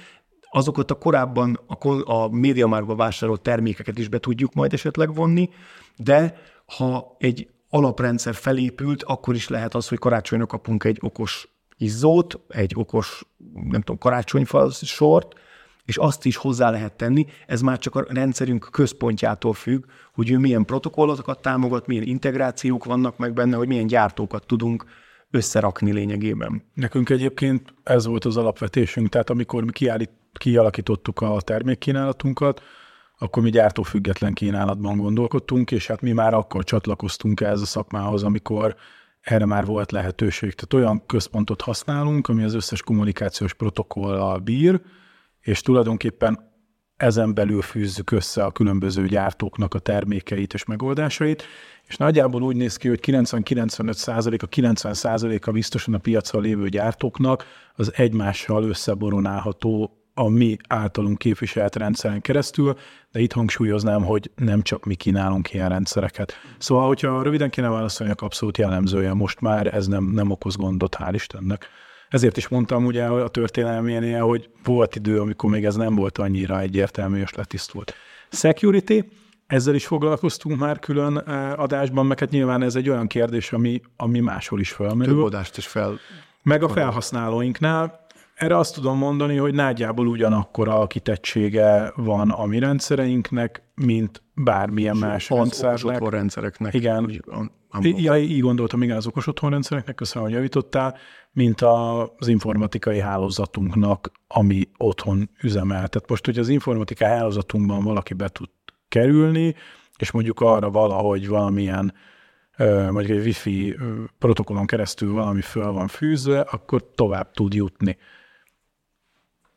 azokat a korábban a, a médiamárba vásárolt termékeket is be tudjuk majd esetleg vonni, de ha egy alaprendszer felépült, akkor is lehet az, hogy karácsonyra kapunk egy okos izzót, egy okos, nem tudom, karácsonyfa sort, és azt is hozzá lehet tenni, ez már csak a rendszerünk központjától függ, hogy ő milyen protokollokat támogat, milyen integrációk vannak meg benne, hogy milyen gyártókat tudunk összerakni lényegében. Nekünk egyébként ez volt az alapvetésünk, tehát amikor mi kiállít, kialakítottuk a termékkínálatunkat, akkor mi gyártófüggetlen kínálatban gondolkodtunk, és hát mi már akkor csatlakoztunk ez a szakmához, amikor erre már volt lehetőség. Tehát olyan központot használunk, ami az összes kommunikációs protokollal bír, és tulajdonképpen ezen belül fűzzük össze a különböző gyártóknak a termékeit és megoldásait, és nagyjából úgy néz ki, hogy 90-95 százalék, a 90 százaléka biztosan a piacon lévő gyártóknak az egymással összeboronálható a mi általunk képviselt rendszeren keresztül, de itt hangsúlyoznám, hogy nem csak mi kínálunk ilyen rendszereket. Szóval, hogyha röviden kéne válaszolni, a abszolút jellemzője, most már ez nem, nem okoz gondot, hál' Istennek. Ezért is mondtam ugye a történelménél, hogy volt idő, amikor még ez nem volt annyira egyértelmű és letisztult. Security, ezzel is foglalkoztunk már külön eh, adásban, meg hát nyilván ez egy olyan kérdés, ami, ami máshol is felmerül. Több adást is fel. Meg a felhasználóinknál. Erre azt tudom mondani, hogy nagyjából ugyanakkor a kitettsége van a mi rendszereinknek, mint bármilyen más rendszernek. rendszereknek. Igen. Úgy, a, Ja, így gondoltam, igen, az okos otthonrendszereknek, köszönöm, hogy javítottál, mint az informatikai hálózatunknak, ami otthon üzemel. Tehát most, hogy az informatikai hálózatunkban valaki be tud kerülni, és mondjuk arra valahogy valamilyen mondjuk egy wifi protokollon keresztül valami föl van fűzve, akkor tovább tud jutni.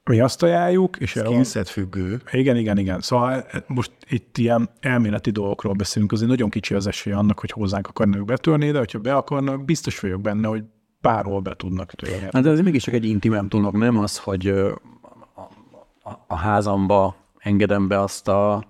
Mi azt ajánljuk, és skillset függő. igen, igen, igen. Szóval most itt ilyen elméleti dolgokról beszélünk, azért nagyon kicsi az esély annak, hogy hozzánk akarnak betörni, de hogyha be akarnak, biztos vagyok benne, hogy bárhol be tudnak törni. Hát de ez mégiscsak egy intimem dolog, nem az, hogy a, a, a házamba engedem be azt a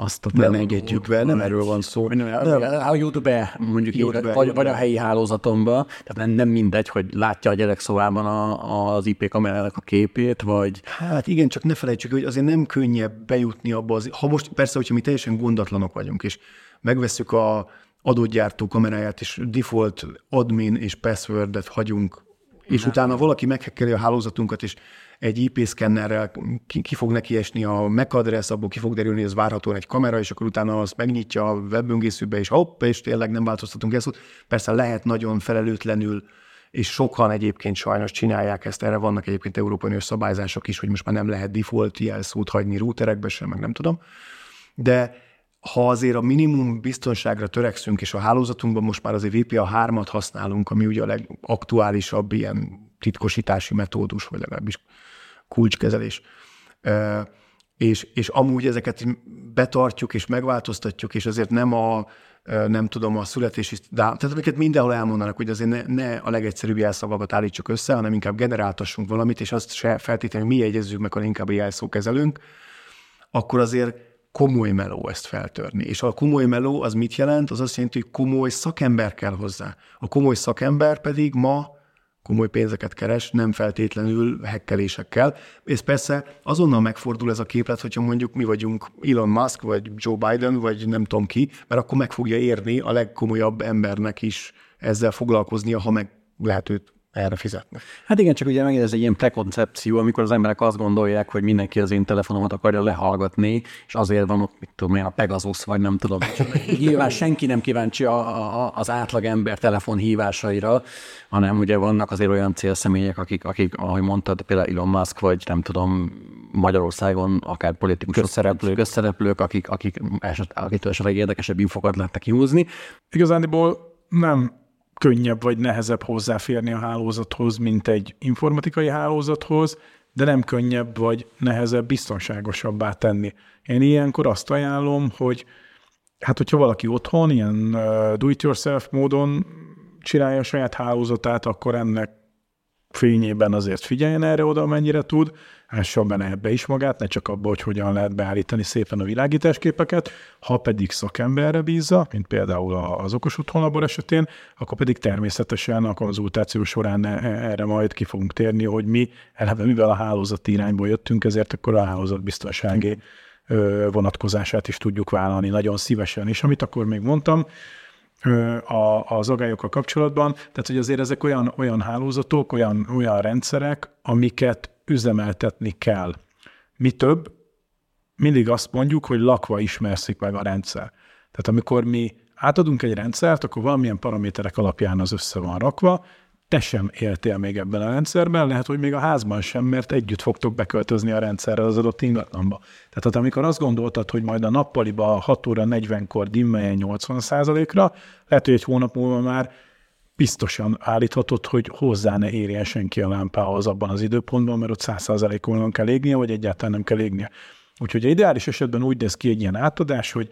azt a Nem engedjük be, nem erről van szó. Nem, a YouTube-be, mondjuk YouTube-be, vagy, vagy a helyi hálózatomba, tehát nem, nem mindegy, hogy látja a gyerekszobában a, az IP kamerának a képét, vagy Hát igen, csak ne felejtsük, hogy azért nem könnyebb bejutni abba az... Ha most persze, hogyha mi teljesen gondatlanok vagyunk, és megvesszük a adott gyártó kameráját, és default admin és passwordet hagyunk, és utána valaki meghekkeli a hálózatunkat, és egy IP szkennerrel ki, ki fog neki esni a MAC address, abból ki fog derülni, hogy ez várhatóan egy kamera, és akkor utána azt megnyitja a webböngészőbe, és hopp, és tényleg nem változtatunk ezt. Persze lehet nagyon felelőtlenül és sokan egyébként sajnos csinálják ezt, erre vannak egyébként európai szabályzások is, hogy most már nem lehet default jelszót hagyni routerekbe sem, meg nem tudom. De ha azért a minimum biztonságra törekszünk, és a hálózatunkban most már azért VPA 3-at használunk, ami ugye a legaktuálisabb ilyen titkosítási metódus, vagy legalábbis kulcskezelés, és, és amúgy ezeket betartjuk és megváltoztatjuk, és azért nem a nem tudom, a születési dá... Tehát amiket mindenhol elmondanak, hogy azért ne, ne a legegyszerűbb jelszavakat állítsuk össze, hanem inkább generáltassunk valamit, és azt se feltétlenül mi jegyezzük meg, hanem inkább a jelszókezelőnk, akkor azért komoly meló ezt feltörni. És a komoly meló az mit jelent? Az azt jelenti, hogy komoly szakember kell hozzá. A komoly szakember pedig ma komoly pénzeket keres, nem feltétlenül hekkelésekkel. És persze azonnal megfordul ez a képlet, hogyha mondjuk mi vagyunk Elon Musk, vagy Joe Biden, vagy nem tudom ki, mert akkor meg fogja érni a legkomolyabb embernek is ezzel foglalkoznia, ha meg lehet őt erre fizetni. Hát igen, csak ugye megint ez egy ilyen prekoncepció, amikor az emberek azt gondolják, hogy mindenki az én telefonomat akarja lehallgatni, és azért van ott, mit tudom én, a Pegasus, vagy nem tudom. Nyilván senki nem kíváncsi a, a, az átlag ember telefonhívásaira, hanem ugye vannak azért olyan célszemélyek, akik, akik ahogy mondtad, például Elon Musk, vagy nem tudom, Magyarországon akár politikusok, közszereplők, közszereplők akik, akik eset, akitől esetleg érdekesebb infokat lehetnek kihúzni. Igazániból nem könnyebb vagy nehezebb hozzáférni a hálózathoz, mint egy informatikai hálózathoz, de nem könnyebb vagy nehezebb biztonságosabbá tenni. Én ilyenkor azt ajánlom, hogy hát hogyha valaki otthon ilyen do-it-yourself módon csinálja a saját hálózatát, akkor ennek fényében azért figyeljen erre oda, mennyire tud, ássa benne ebbe is magát, ne csak abba, hogy hogyan lehet beállítani szépen a világításképeket, ha pedig szakemberre bízza, mint például az okos otthonlabor esetén, akkor pedig természetesen a konzultáció során e- erre majd ki fogunk térni, hogy mi eleve mivel a hálózati irányból jöttünk, ezért akkor a hálózatbiztonsági ö, vonatkozását is tudjuk vállalni nagyon szívesen. És amit akkor még mondtam, a, az agályokkal kapcsolatban. Tehát, hogy azért ezek olyan, olyan hálózatok, olyan, olyan rendszerek, amiket üzemeltetni kell. Mi több, mindig azt mondjuk, hogy lakva ismerszik meg a rendszer. Tehát amikor mi átadunk egy rendszert, akkor valamilyen paraméterek alapján az össze van rakva, te sem éltél még ebben a rendszerben, lehet, hogy még a házban sem, mert együtt fogtok beköltözni a rendszerre az adott ingatlanba. Tehát amikor azt gondoltad, hogy majd a nappaliba 6 óra 40-kor dimmeljen 80 ra lehet, hogy egy hónap múlva már biztosan állíthatod, hogy hozzá ne érjen senki a lámpához abban az időpontban, mert ott 100%-on kell égnie, vagy egyáltalán nem kell égnie. Úgyhogy ideális esetben úgy néz ki egy ilyen átadás, hogy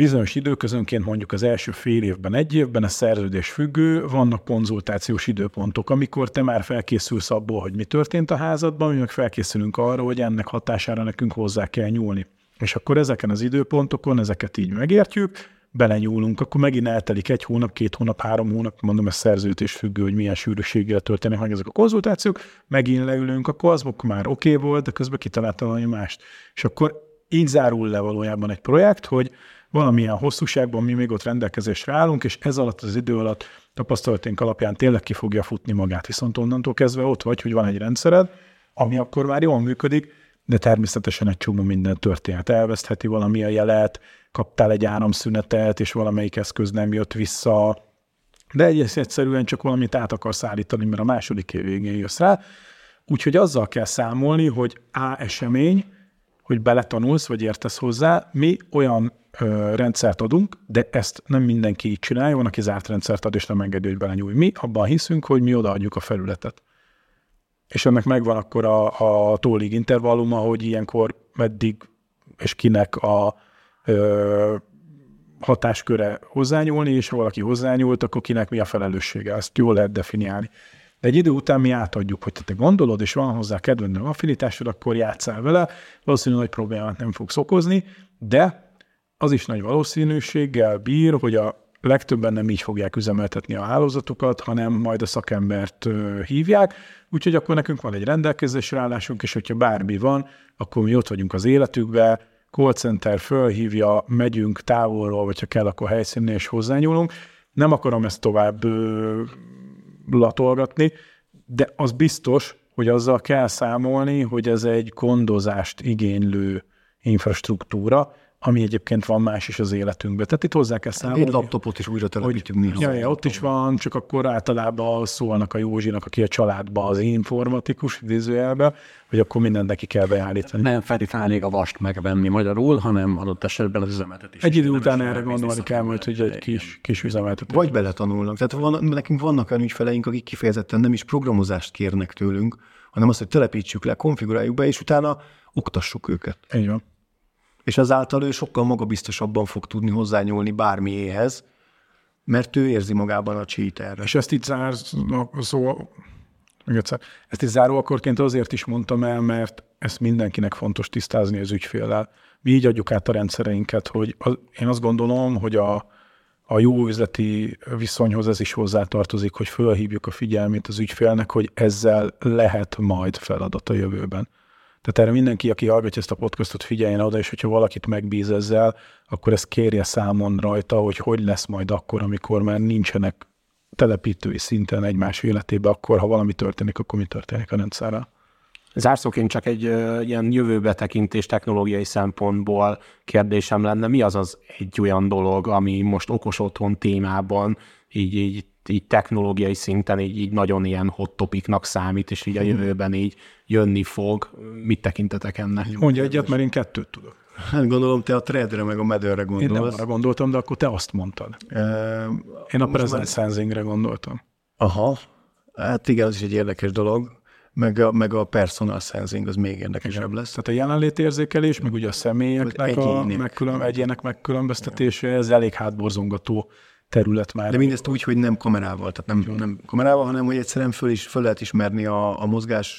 bizonyos időközönként mondjuk az első fél évben, egy évben, a szerződés függő, vannak konzultációs időpontok, amikor te már felkészülsz abból, hogy mi történt a házadban, mi meg felkészülünk arra, hogy ennek hatására nekünk hozzá kell nyúlni. És akkor ezeken az időpontokon ezeket így megértjük, belenyúlunk, akkor megint eltelik egy hónap, két hónap, három hónap, mondom, ez szerződés függő, hogy milyen sűrűséggel történnek meg ezek a konzultációk, megint leülünk, akkor az már oké okay volt, de közben kitaláltam valami mást. És akkor így zárul le valójában egy projekt, hogy valamilyen hosszúságban mi még ott rendelkezésre állunk, és ez alatt az idő alatt tapasztalatunk alapján tényleg ki fogja futni magát. Viszont onnantól kezdve ott vagy, hogy van egy rendszered, ami akkor már jól működik, de természetesen egy csomó minden történet. Elvesztheti valami a jelet, kaptál egy áramszünetet, és valamelyik eszköz nem jött vissza, de egész egyszerűen csak valamit át akarsz állítani, mert a második év végén jössz rá. Úgyhogy azzal kell számolni, hogy A esemény, hogy beletanulsz, vagy értesz hozzá, mi olyan ö, rendszert adunk, de ezt nem mindenki így csinálja, van, aki zárt rendszert ad, és nem engedi, hogy belenyúlj. Mi abban hiszünk, hogy mi odaadjuk a felületet. És ennek megvan akkor a, a tólig intervalluma, hogy ilyenkor meddig és kinek a ö, hatásköre hozzányúlni, és ha valaki hozzányúlt, akkor kinek mi a felelőssége. Ezt jól lehet definiálni. De egy idő után mi átadjuk, hogy te gondolod, és van hozzá kedved, affinitásod, akkor játszál vele, valószínűleg nagy problémát nem fogsz okozni, de az is nagy valószínűséggel bír, hogy a legtöbben nem így fogják üzemeltetni a hálózatokat, hanem majd a szakembert hívják, úgyhogy akkor nekünk van egy rendelkezésre állásunk, és hogyha bármi van, akkor mi ott vagyunk az életükbe, call center fölhívja, megyünk távolról, vagy ha kell, akkor helyszínnél és hozzányúlunk. Nem akarom ezt tovább latolgatni, de az biztos, hogy azzal kell számolni, hogy ez egy gondozást igénylő infrastruktúra, ami egyébként van más is az életünkben. Tehát itt hozzá kell számolni. Egy laptopot is újra telepítjük néha. Ja, ja, ott is van, csak akkor általában szólnak a Józsinak, aki a családban az informatikus idézőjelbe, hogy akkor mindent neki kell beállítani. Nem feltétlenül a vast megvenni magyarul, hanem adott esetben az üzemeltetés. Egy idő után erre gondolni kell majd, hogy egy kis, kis üzemeltetés. Vagy beletanulnak. Tehát van, nekünk vannak olyan ügyfeleink, akik kifejezetten nem is programozást kérnek tőlünk, hanem azt, hogy telepítsük le, konfiguráljuk be, és utána oktassuk őket. Így van és ezáltal ő sokkal magabiztosabban fog tudni hozzányúlni bármiéhez, mert ő érzi magában a cheaterre. És ezt itt zár, szó, még egyszer, ezt itt záróakorként azért is mondtam el, mert ezt mindenkinek fontos tisztázni az ügyféllel. Mi így adjuk át a rendszereinket, hogy az, én azt gondolom, hogy a, a jó üzleti viszonyhoz ez is hozzátartozik, hogy fölhívjuk a figyelmét az ügyfélnek, hogy ezzel lehet majd feladat a jövőben. Tehát erre mindenki, aki hallgatja ezt a podcastot, figyeljen oda, és hogyha valakit megbíz ezzel, akkor ezt kérje számon rajta, hogy hogy lesz majd akkor, amikor már nincsenek telepítői szinten egymás életébe, akkor ha valami történik, akkor mi történik a rendszerrel. Zárszóként csak egy uh, ilyen jövőbetekintés technológiai szempontból kérdésem lenne, mi az az egy olyan dolog, ami most okos otthon témában így, így így technológiai szinten így, így nagyon ilyen hot topicnak számít, és így a jövőben így jönni fog. Mit tekintetek ennek? Mondja egyet, mert én kettőt tudok. Hát gondolom, te a threadre meg a medőre gondolsz. Én nem arra gondoltam, de akkor te azt mondtad. E, én a present már... sensingre gondoltam. Aha, hát igen, az is egy érdekes dolog. Meg a, meg a personal sensing az még érdekesebb igen. lesz. Tehát a jelenlétérzékelés, meg ugye a személyeknek a megkülön, egyének megkülönböztetése, ez elég hátborzongató terület már. De mindezt úgy, hogy nem kamerával, tehát nem, nem kamerával, hanem hogy egyszerűen föl, is, föl lehet ismerni a, a mozgás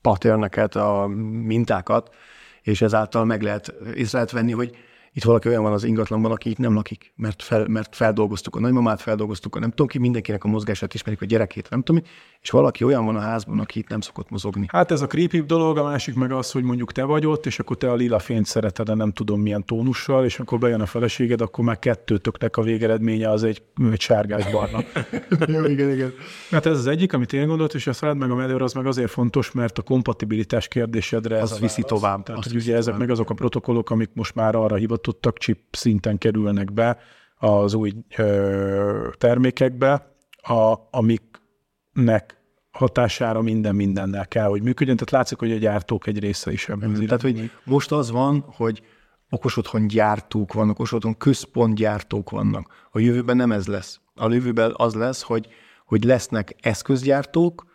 patterneket, a mintákat, és ezáltal meg lehet, észre lehet venni, hogy itt valaki olyan van az ingatlanban, aki itt nem lakik, mert, fel, mert feldolgoztuk a nagymamát, feldolgoztuk a nem tudom ki, mindenkinek a mozgását ismerik, a gyerekét, nem tudom és valaki olyan van a házban, aki itt nem szokott mozogni. Hát ez a creepy dolog, a másik meg az, hogy mondjuk te vagy ott, és akkor te a lila fényt szereted, de nem tudom milyen tónussal, és akkor bejön a feleséged, akkor már kettőtöknek a végeredménye az egy, egy sárgás barna. Jó, igen, igen. Hát ez az egyik, amit én gondoltam, és a szalád meg a medőr az meg azért fontos, mert a kompatibilitás kérdésedre ez Az a viszi válasz. tovább, Tehát, hogy ugye ezek meg azok a protokollok, amik most már arra hivatottak, chip szinten kerülnek be az új ö, termékekbe, a, amiknek hatására minden mindennel kell, hogy működjön. Tehát látszik, hogy a gyártók egy része is ebben. az Tehát, hogy most az van, hogy okos otthon gyártók vannak, okos otthon központgyártók vannak. A jövőben nem ez lesz. A jövőben az lesz, hogy, hogy lesznek eszközgyártók,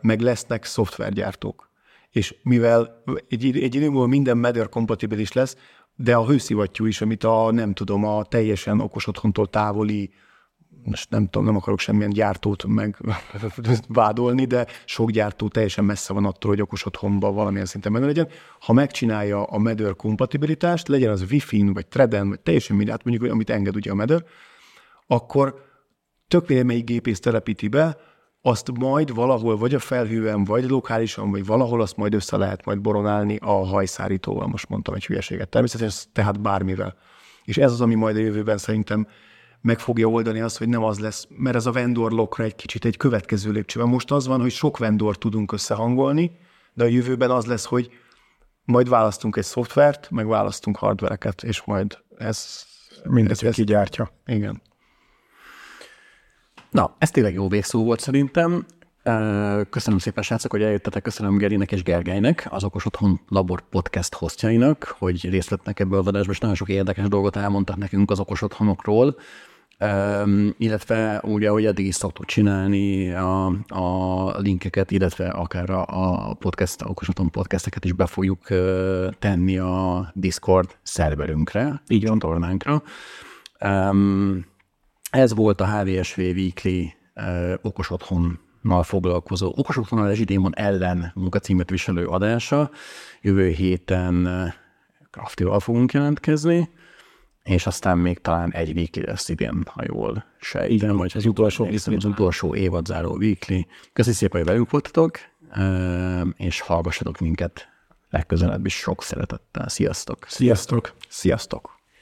meg lesznek szoftvergyártók. És mivel egy, egy idő múlva minden Matter kompatibilis lesz, de a hőszivattyú is, amit a, nem tudom, a teljesen okos otthontól távoli most nem tudom, nem akarok semmilyen gyártót meg vádolni, de sok gyártó teljesen messze van attól, hogy okos otthonban valamilyen szinten benne legyen. Ha megcsinálja a Matter kompatibilitást, legyen az Wi-Fi-n, vagy Threaden, vagy teljesen mindent, mondjuk, amit enged ugye a Matter, akkor tök mindegy, melyik gépész telepíti be, azt majd valahol, vagy a felhően, vagy lokálisan, vagy valahol azt majd össze lehet majd boronálni a hajszárítóval, most mondtam egy hülyeséget. Természetesen tehát bármivel. És ez az, ami majd a jövőben szerintem meg fogja oldani azt, hogy nem az lesz, mert ez a vendor lockra egy kicsit egy következő lépcsőben. Most az van, hogy sok vendor tudunk összehangolni, de a jövőben az lesz, hogy majd választunk egy szoftvert, meg választunk hardvereket, és majd ez... Mindegy, hogy ki gyártja. igen. Na, ez tényleg jó végszó volt szerintem. Köszönöm szépen, srácok, hogy eljöttetek. Köszönöm Gerinek és Gergelynek, az Okos Otthon Labor podcast hostjainak, hogy részt vettek ebből az adásból, és nagyon sok érdekes dolgot elmondtak nekünk az okos otthonokról. Um, illetve ugye, hogy eddig is szoktuk csinálni a, a linkeket, illetve akár a, a podcast, a Okos Otthon podcasteket is be fogjuk uh, tenni a Discord szerverünkre, így csatornánkra. Um, ez volt a HVSV Weekly uh, okos otthonnal foglalkozó, okos otthonnal rezsidémon ellen munkacímet viselő adása. Jövő héten uh, Craftival fogunk jelentkezni, és aztán még talán egy weekly lesz idén, ha jól sejtem, vagy az utolsó, az utolsó évadzáró weekly. Köszönjük szépen, hogy velünk voltatok, uh, és hallgassatok minket legközelebb is sok szeretettel. Sziasztok! Sziasztok! Sziasztok!